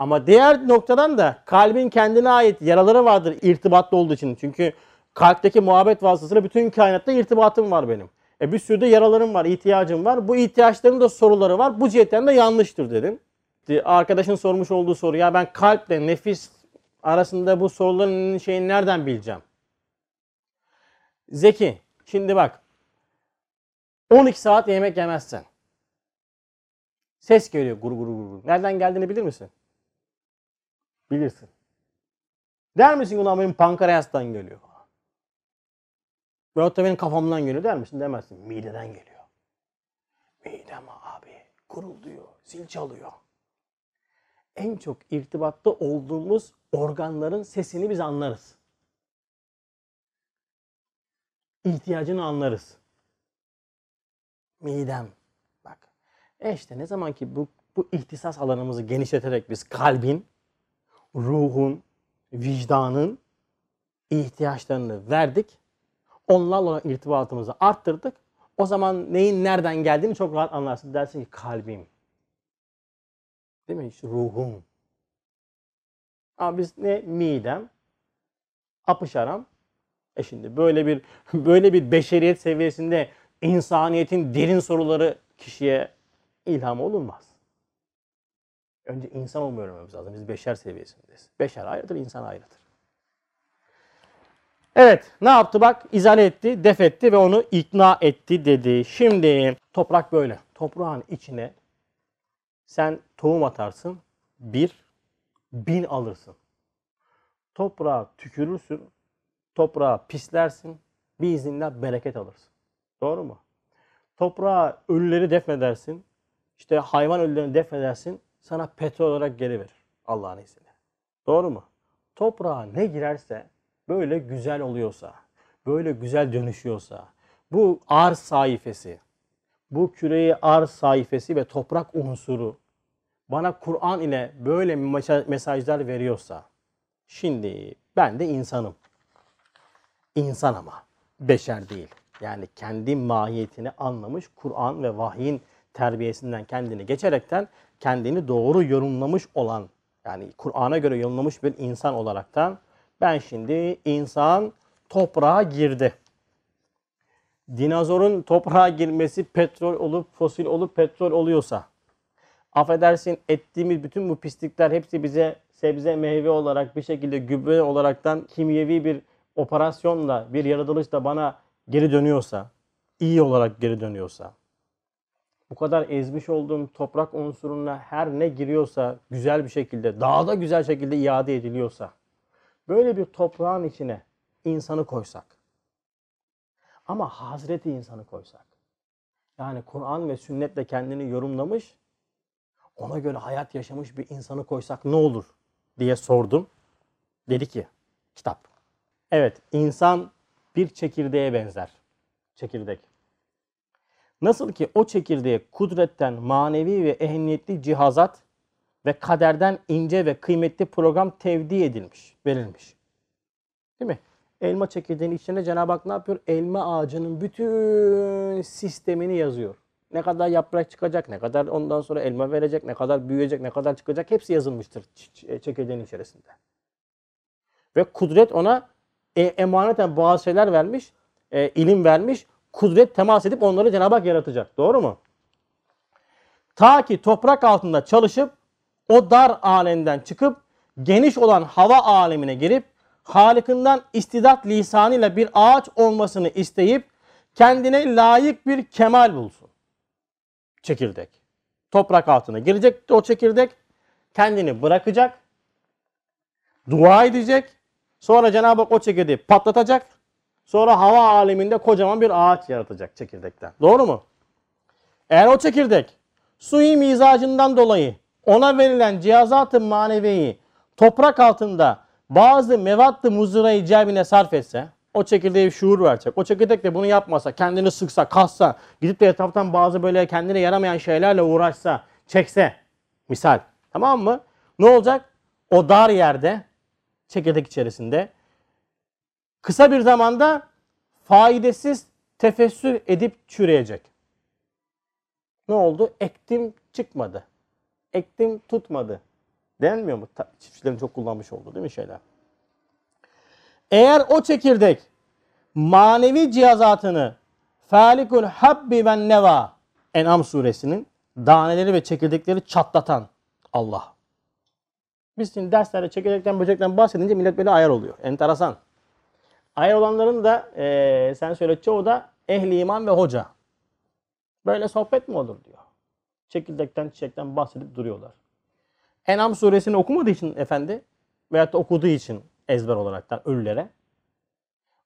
[SPEAKER 1] Ama diğer noktadan da kalbin kendine ait yaraları vardır irtibatlı olduğu için. Çünkü kalpteki muhabbet vasıtasıyla bütün kainatta irtibatım var benim. E bir sürü de yaralarım var, ihtiyacım var. Bu ihtiyaçların da soruları var. Bu cihetten de yanlıştır dedim. Arkadaşın sormuş olduğu soru ya ben kalple nefis arasında bu soruların şeyini nereden bileceğim? Zeki, şimdi bak. 12 saat yemek yemezsen. Ses geliyor guru guru guru. Nereden geldiğini bilir misin? Bilirsin. Der misin ulan benim pankreastan geliyor? Veyahut da benim kafamdan geliyor der misin? Demezsin. Mideden geliyor. Midem abi gurulduyor, zil çalıyor. En çok irtibatta olduğumuz organların sesini biz anlarız. İhtiyacını anlarız. Midem. Bak. E işte ne zaman ki bu, bu ihtisas alanımızı genişleterek biz kalbin, ruhun, vicdanın ihtiyaçlarını verdik. Onlarla olan irtibatımızı arttırdık. O zaman neyin nereden geldiğini çok rahat anlarsın. Dersin ki kalbim. Değil mi? İşte ruhum. Ama biz ne midem, apışaram. E şimdi böyle bir böyle bir beşeriyet seviyesinde insaniyetin derin soruları kişiye ilham olunmaz. Önce insan olmayı öğrenmemiz lazım. Biz beşer seviyesindeyiz. Beşer ayrıdır, insan ayrıdır. Evet, ne yaptı bak? İzale etti, def etti ve onu ikna etti dedi. Şimdi toprak böyle. Toprağın içine sen tohum atarsın, bir, bin alırsın. Toprağa tükürürsün, toprağa pislersin, biiznillah bereket alırsın. Doğru mu? Toprağa ölüleri defnedersin, işte hayvan ölülerini defnedersin, sana petrol olarak geri verir Allah'ın izniyle. Doğru mu? Toprağa ne girerse böyle güzel oluyorsa, böyle güzel dönüşüyorsa, bu arz sayfesi, bu küreyi arz sayfesi ve toprak unsuru bana Kur'an ile böyle mesajlar veriyorsa, şimdi ben de insanım. İnsan ama, beşer değil. Yani kendi mahiyetini anlamış Kur'an ve vahyin terbiyesinden kendini geçerekten kendini doğru yorumlamış olan yani Kur'an'a göre yorumlamış bir insan olaraktan ben şimdi insan toprağa girdi. Dinozorun toprağa girmesi petrol olup fosil olup petrol oluyorsa affedersin ettiğimiz bütün bu pislikler hepsi bize sebze meyve olarak bir şekilde gübre olaraktan kimyevi bir operasyonla bir yaratılışla bana geri dönüyorsa iyi olarak geri dönüyorsa bu kadar ezmiş olduğum toprak unsuruna her ne giriyorsa güzel bir şekilde, daha da güzel şekilde iade ediliyorsa, böyle bir toprağın içine insanı koysak, ama Hazreti insanı koysak, yani Kur'an ve sünnetle kendini yorumlamış, ona göre hayat yaşamış bir insanı koysak ne olur diye sordum. Dedi ki, kitap. Evet, insan bir çekirdeğe benzer. Çekirdek. Nasıl ki o çekirdeğe kudretten manevi ve ehemmiyetli cihazat ve kaderden ince ve kıymetli program tevdi edilmiş, verilmiş. Değil mi? Elma çekirdeğinin içinde Cenab-ı Hak ne yapıyor? Elma ağacının bütün sistemini yazıyor. Ne kadar yaprak çıkacak, ne kadar ondan sonra elma verecek, ne kadar büyüyecek, ne kadar çıkacak hepsi yazılmıştır çekirdeğin içerisinde. Ve kudret ona e, emaneten bazı şeyler vermiş, e, ilim vermiş kudret temas edip onları Cenab-ı Hak yaratacak. Doğru mu? Ta ki toprak altında çalışıp o dar aleminden çıkıp geniş olan hava alemine girip Halık'ından istidat lisanıyla bir ağaç olmasını isteyip kendine layık bir kemal bulsun. Çekirdek. Toprak altına girecek o çekirdek. Kendini bırakacak. Dua edecek. Sonra Cenab-ı Hak o çekirdeği patlatacak Sonra hava aleminde kocaman bir ağaç yaratacak çekirdekten. Doğru mu? Eğer o çekirdek sui mizacından dolayı ona verilen cihazat-ı maneviyi toprak altında bazı mevattı muzırayı cebine sarf etse o çekirdeğe şuur verecek. O çekirdek de bunu yapmasa, kendini sıksa, kassa, gidip de etraftan bazı böyle kendine yaramayan şeylerle uğraşsa, çekse misal. Tamam mı? Ne olacak? O dar yerde çekirdek içerisinde Kısa bir zamanda faydasız tefessür edip çürüyecek. Ne oldu? Ektim çıkmadı. Ektim tutmadı. Denmiyor mu? Çiftçilerin çok kullanmış olduğu değil mi şeyler? Eğer o çekirdek manevi cihazatını falikul habbi ve neva En'am suresinin daneleri ve çekirdekleri çatlatan Allah. Biz şimdi derslerde çekirdekten böcekten bahsedince millet böyle ayar oluyor. Enteresan. Ayar olanların da eee, sen söyle çoğu da ehli iman ve hoca. Böyle sohbet mi olur diyor. Çekirdekten çiçekten bahsedip duruyorlar. En'am suresini okumadığı için efendi veyahut da okuduğu için ezber olaraktan ölülere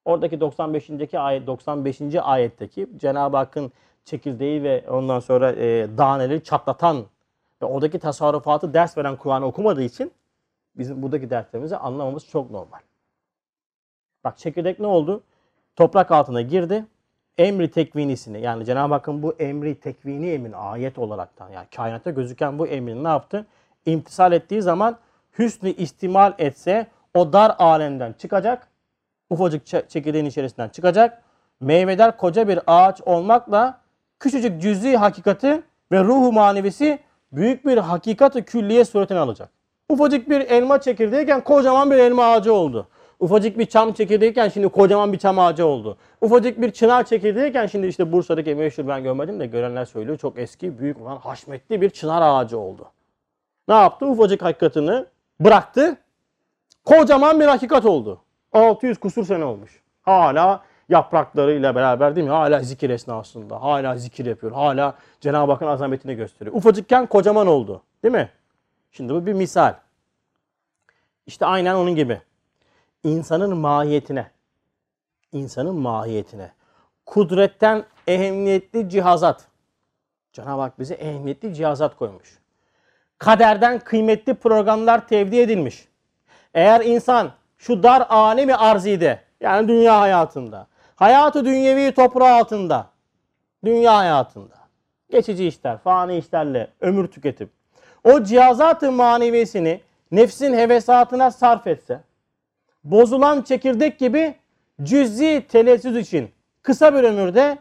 [SPEAKER 1] oradaki 95. ayet 95. ayetteki Cenab-ı Hakk'ın çekirdeği ve ondan sonra e, daneleri çatlatan ve oradaki tasarrufatı ders veren Kur'an'ı okumadığı için bizim buradaki derslerimizi anlamamız çok normal. Bak çekirdek ne oldu? Toprak altına girdi. Emri tekvinisini yani Cenab-ı Hakk'ın bu emri tekvini emin ayet olaraktan yani kainatta gözüken bu emrini ne yaptı? İmtisal ettiği zaman hüsnü istimal etse o dar alemden çıkacak. Ufacık çe- çekirdeğin içerisinden çıkacak. Meyvedar koca bir ağaç olmakla küçücük cüz'i hakikati ve ruhu manevisi büyük bir hakikati külliye suretini alacak. Ufacık bir elma çekirdeğiyken kocaman bir elma ağacı oldu. Ufacık bir çam çekirdeğiyken şimdi kocaman bir çam ağacı oldu. Ufacık bir çınar çekirdeğiyken şimdi işte Bursa'daki meşhur ben görmedim de görenler söylüyor. Çok eski, büyük olan haşmetli bir çınar ağacı oldu. Ne yaptı? Ufacık hakikatini bıraktı. Kocaman bir hakikat oldu. 600 kusur sene olmuş. Hala yapraklarıyla beraber değil mi? Hala zikir esnasında. Hala zikir yapıyor. Hala Cenab-ı Hakk'ın azametini gösteriyor. Ufacıkken kocaman oldu. Değil mi? Şimdi bu bir misal. İşte aynen onun gibi. İnsanın mahiyetine, insanın mahiyetine, kudretten ehemmiyetli cihazat. Cenab-ı Hak bize ehemmiyetli cihazat koymuş. Kaderden kıymetli programlar tevdi edilmiş. Eğer insan şu dar alemi arzide yani dünya hayatında, hayatı dünyevi toprağı altında, dünya hayatında, geçici işler, fani işlerle ömür tüketip o cihazat-ı maneviyesini nefsin hevesatına sarf etse, bozulan çekirdek gibi cüz'i telezzüz için kısa bir ömürde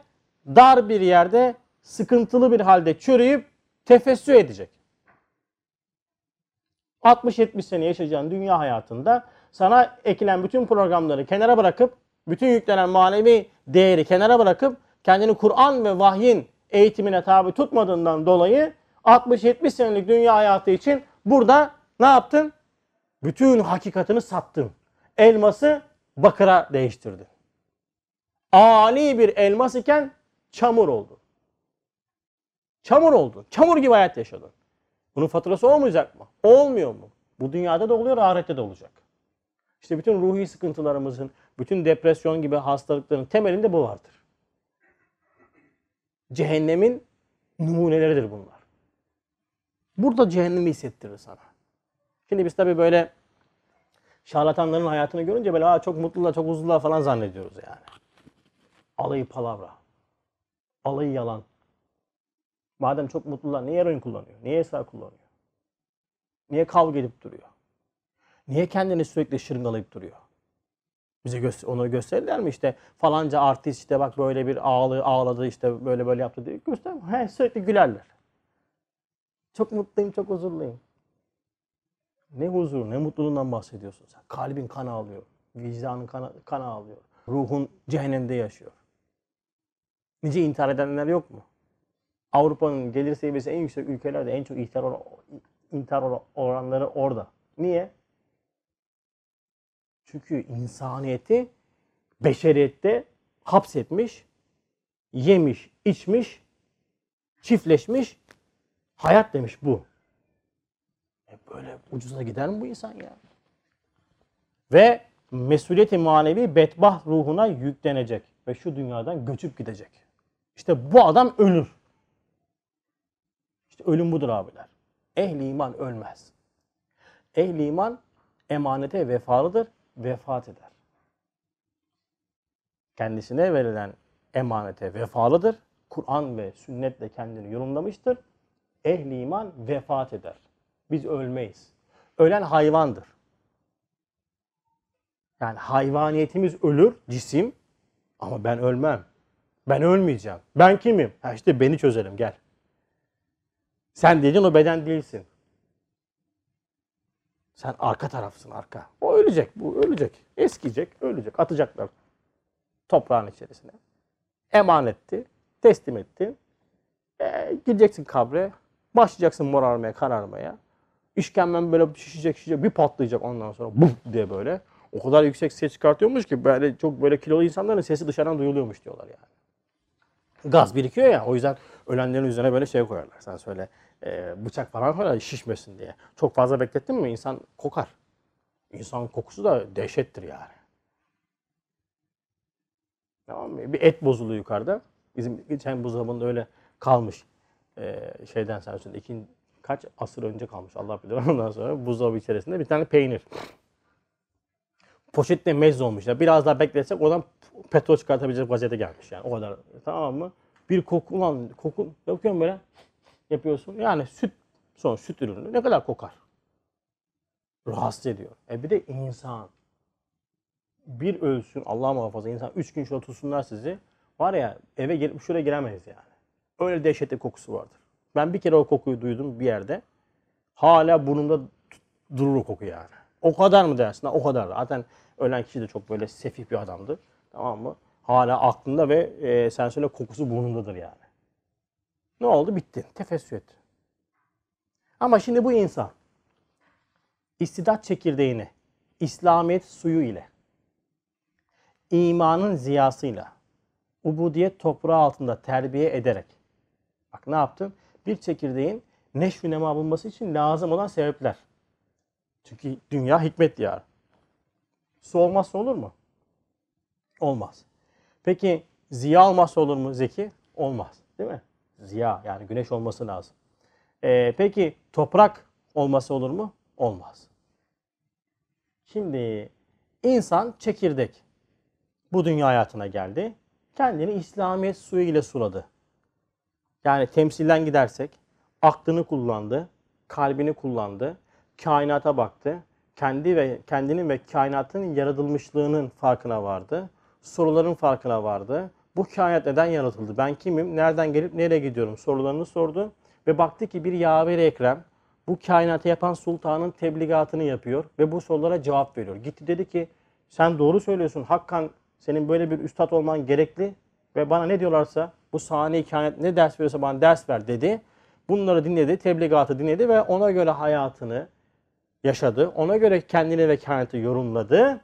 [SPEAKER 1] dar bir yerde sıkıntılı bir halde çürüyüp tefessü edecek. 60-70 sene yaşayacağın dünya hayatında sana ekilen bütün programları kenara bırakıp, bütün yüklenen manevi değeri kenara bırakıp kendini Kur'an ve vahyin eğitimine tabi tutmadığından dolayı 60-70 senelik dünya hayatı için burada ne yaptın? Bütün hakikatini sattın. Elması bakıra değiştirdin. Ali bir elmas iken çamur oldu. Çamur oldu. Çamur gibi hayat yaşadın. Bunun faturası olmayacak mı? Olmuyor mu? Bu dünyada da oluyor, ahirette de olacak. İşte bütün ruhi sıkıntılarımızın, bütün depresyon gibi hastalıkların temelinde bu vardır. Cehennemin numuneleridir bunlar. Burada cehennemi hissettirir sana. Şimdi biz tabii böyle şarlatanların hayatını görünce böyle Aa, çok mutlular, çok huzurlular falan zannediyoruz yani. Alayı palavra. Alayı yalan. Madem çok mutlular niye eroin kullanıyor? Niye esrar kullanıyor? Niye kavga edip duruyor? Niye kendini sürekli şırıngalayıp duruyor? Bize göster onu gösterirler mi işte falanca artist işte bak böyle bir ağlı ağladı işte böyle böyle yaptı diye göster. He, sürekli gülerler. Çok mutluyum, çok huzurluyum. Ne huzur, ne mutluluğundan bahsediyorsun sen? Kalbin kan ağlıyor, vicdanın kan, kan ağlıyor. Ruhun cehennemde yaşıyor. Nice intihar edenler yok mu? Avrupa'nın gelir seviyesi en yüksek ülkelerde en çok intihar, or- intihar or- oranları orada. Niye? Çünkü insaniyeti beşeriyette hapsetmiş, yemiş, içmiş, çiftleşmiş, hayat demiş bu. E böyle ucuza gider mi bu insan ya? Ve mesuliyeti manevi bedbaht ruhuna yüklenecek ve şu dünyadan göçüp gidecek. İşte bu adam ölür. İşte ölüm budur abiler. Ehli iman ölmez. Ehli iman emanete vefalıdır, vefat eder. Kendisine verilen emanete vefalıdır. Kur'an ve sünnetle kendini yorumlamıştır. Ehli iman vefat eder. Biz ölmeyiz. Ölen hayvandır. Yani hayvaniyetimiz ölür, cisim. Ama ben ölmem. Ben ölmeyeceğim. Ben kimim? Ha işte beni çözelim gel. Sen dediğin o beden değilsin. Sen arka tarafsın arka. O ölecek. Bu ölecek. Eskiyecek. Ölecek. Atacaklar toprağın içerisine. Emanetti. Teslim ettin. E, gideceksin kabre. Başlayacaksın morarmaya, kararmaya. İşkemben böyle şişecek şişecek. Bir patlayacak ondan sonra. Buf diye böyle. O kadar yüksek ses çıkartıyormuş ki böyle çok böyle kilolu insanların sesi dışarıdan duyuluyormuş diyorlar yani. Gaz birikiyor ya o yüzden ölenlerin üzerine böyle şey koyarlar. Sen söyle e, bıçak falan koyarlar şişmesin diye. Çok fazla beklettin mi insan kokar. İnsan kokusu da dehşettir yani. Tamam mı? Bir et bozuluyor yukarıda. Bizim geçen buzdolabında öyle kalmış. Ee, şeyden sen söyle. İkin, kaç asır önce kalmış Allah bilir. Ondan sonra buzdolabı içerisinde bir tane peynir. Poşette mez olmuş. Ya. Biraz daha bekletsek oradan petrol çıkartabilecek vaziyete gelmiş yani. O kadar. Tamam mı? Bir koku ulan koku yapıyorum böyle yapıyorsun. Yani süt son süt ürünü ne kadar kokar? Rahatsız ediyor. E bir de insan bir ölsün Allah muhafaza insan üç gün şurada tutsunlar sizi. Var ya eve gelip şuraya giremeyiz yani. Öyle dehşetli kokusu vardır. Ben bir kere o kokuyu duydum bir yerde. Hala burnumda durur o koku yani. O kadar mı dersin? O kadar. Zaten ölen kişi de çok böyle sefih bir adamdı. Tamam mı? Hala aklında ve e, sen söyle kokusu burnundadır yani. Ne oldu? Bitti. Tefessü etti. Ama şimdi bu insan istidat çekirdeğini İslamiyet suyu ile imanın ziyasıyla ubudiyet toprağı altında terbiye ederek bak ne yaptım? Bir çekirdeğin neşvi nema bulması için lazım olan sebepler. Çünkü dünya hikmet diyarı. Su olmazsa olur mu? Olmaz. Peki ziya olmazsa olur mu zeki? Olmaz. Değil mi? Ziya yani güneş olması lazım. Ee, peki toprak olması olur mu? Olmaz. Şimdi insan çekirdek bu dünya hayatına geldi. Kendini İslamiyet suyu ile suladı. Yani temsilden gidersek aklını kullandı, kalbini kullandı, kainata baktı, kendi ve kendinin ve kainatın yaratılmışlığının farkına vardı. Soruların farkına vardı. Bu kainat neden yaratıldı? Ben kimim? Nereden gelip nereye gidiyorum? Sorularını sordu ve baktı ki bir yaver Ekrem bu kainatı yapan sultanın tebligatını yapıyor ve bu sorulara cevap veriyor. Gitti dedi ki sen doğru söylüyorsun. Hakkan senin böyle bir üstad olman gerekli ve bana ne diyorlarsa bu sahne kainat ne ders veriyorsa bana ders ver dedi. Bunları dinledi, tebligatı dinledi ve ona göre hayatını yaşadı. Ona göre kendini ve kainatı yorumladı.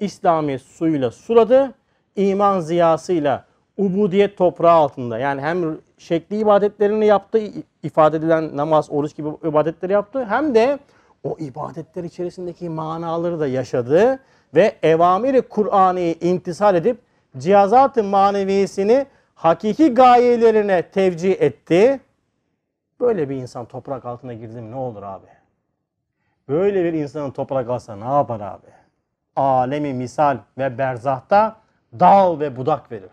[SPEAKER 1] İslami suyuyla suladı. iman ziyasıyla ubudiyet toprağı altında yani hem şekli ibadetlerini yaptı, ifade edilen namaz, oruç gibi ibadetleri yaptı hem de o ibadetler içerisindeki manaları da yaşadı ve evamiri Kur'an'ı intisal edip cihazat-ı maneviyesini hakiki gayelerine tevcih etti. Böyle bir insan toprak altına girdi mi ne olur abi? Böyle bir insanın toprak alsa ne yapar abi? Alemi misal ve berzahta dal ve budak verir.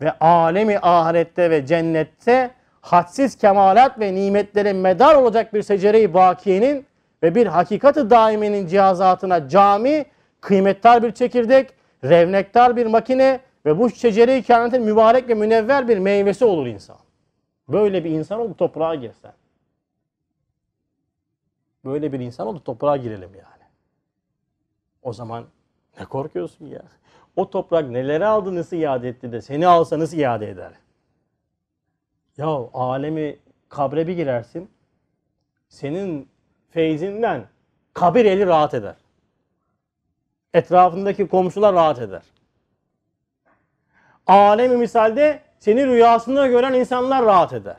[SPEAKER 1] Ve alemi ahirette ve cennette hadsiz kemalat ve nimetlere medar olacak bir secere-i bakiyenin ve bir hakikati daimenin cihazatına cami, kıymettar bir çekirdek, revnektar bir makine ve bu şecere-i kainatın mübarek ve münevver bir meyvesi olur insan. Böyle bir insan olup toprağa girsen. Böyle bir insan olup toprağa girelim yani. O zaman ne korkuyorsun ya? O toprak neleri aldı nasıl iade etti de seni alsa nasıl iade eder? Ya alemi kabre bir girersin. Senin feyzinden kabir eli rahat eder. Etrafındaki komşular rahat eder. Alemi misalde seni rüyasında gören insanlar rahat eder.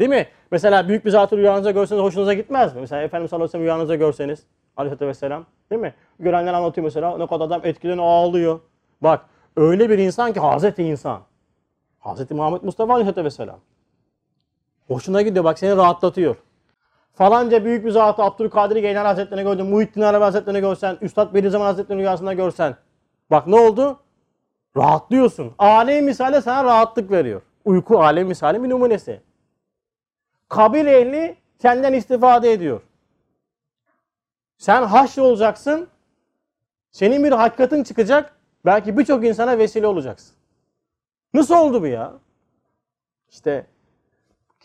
[SPEAKER 1] Değil mi? Mesela büyük bir zatı rüyanızda görseniz hoşunuza gitmez mi? Mesela Efendimiz sallallahu aleyhi ve sellem rüyanızda görseniz aleyhissalatü vesselam değil mi? Görenler anlatıyor mesela ne kadar adam etkileniyor ağlıyor. Bak öyle bir insan ki Hazreti insan. Hazreti Muhammed Mustafa aleyhissalatü vesselam. Hoşuna gidiyor bak seni rahatlatıyor. Falanca büyük bir zatı Abdülkadir Geylani Hazretleri'ni gördün, Muhittin Arabi Hazretleri'ni görsen, Üstad Bediüzzaman Hazretleri'nin rüyasında görsen. Bak ne oldu? Rahatlıyorsun. Alem misali sana rahatlık veriyor. Uyku alem misali bir numunesi. Kabir ehli senden istifade ediyor. Sen haşr olacaksın. Senin bir hakikatin çıkacak. Belki birçok insana vesile olacaksın. Nasıl oldu bu ya? İşte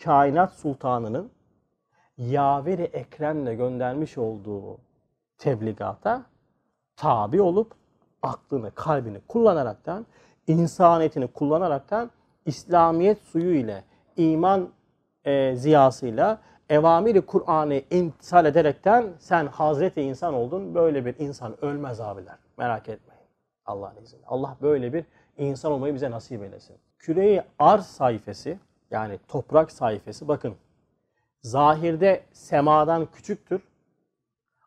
[SPEAKER 1] kainat sultanının Yaveri Ekrem'le göndermiş olduğu tebligata tabi olup aklını, kalbini kullanaraktan, insaniyetini kullanaraktan İslamiyet suyu ile, iman e, ziyasıyla, evamiri Kur'an'ı imtisal ederekten sen Hazreti insan oldun. Böyle bir insan ölmez abiler. Merak etmeyin. Allah'ın izniyle. Allah böyle bir insan olmayı bize nasip eylesin. Küreyi arz sayfası yani toprak sayfası bakın zahirde semadan küçüktür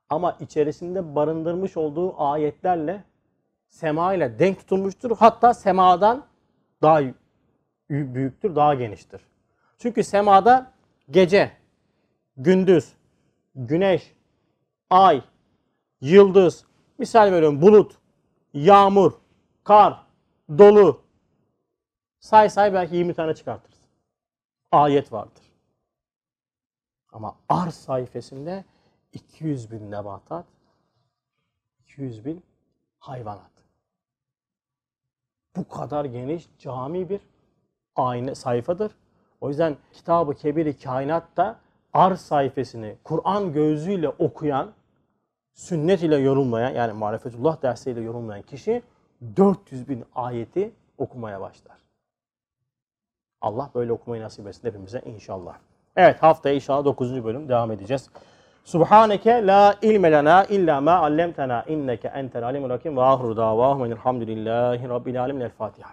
[SPEAKER 1] ama içerisinde barındırmış olduğu ayetlerle sema ile denk tutulmuştur. Hatta semadan daha büyüktür, daha geniştir. Çünkü semada gece, gündüz, güneş, ay, yıldız, misal veriyorum bulut, yağmur, kar, dolu, say say belki 20 tane çıkartırız. Ayet vardır. Ama arz sayfasında 200 bin nebatat, 200 bin hayvanat. Bu kadar geniş cami bir ayna sayfadır. O yüzden Kitab-ı Kebir-i Kainat'ta arz sayfasını Kur'an gözüyle okuyan, sünnet ile yorumlayan yani marifetullah dersiyle yorumlayan kişi 400 bin ayeti okumaya başlar. Allah böyle okumayı nasip etsin hepimize inşallah. Evet haftaya inşallah 9. bölüm devam edeceğiz. Subhaneke la ilme lena illa ma allamtena inneke entel alimul hakim ve ahru davahum elhamdülillahi rabbil alemin el Fatiha.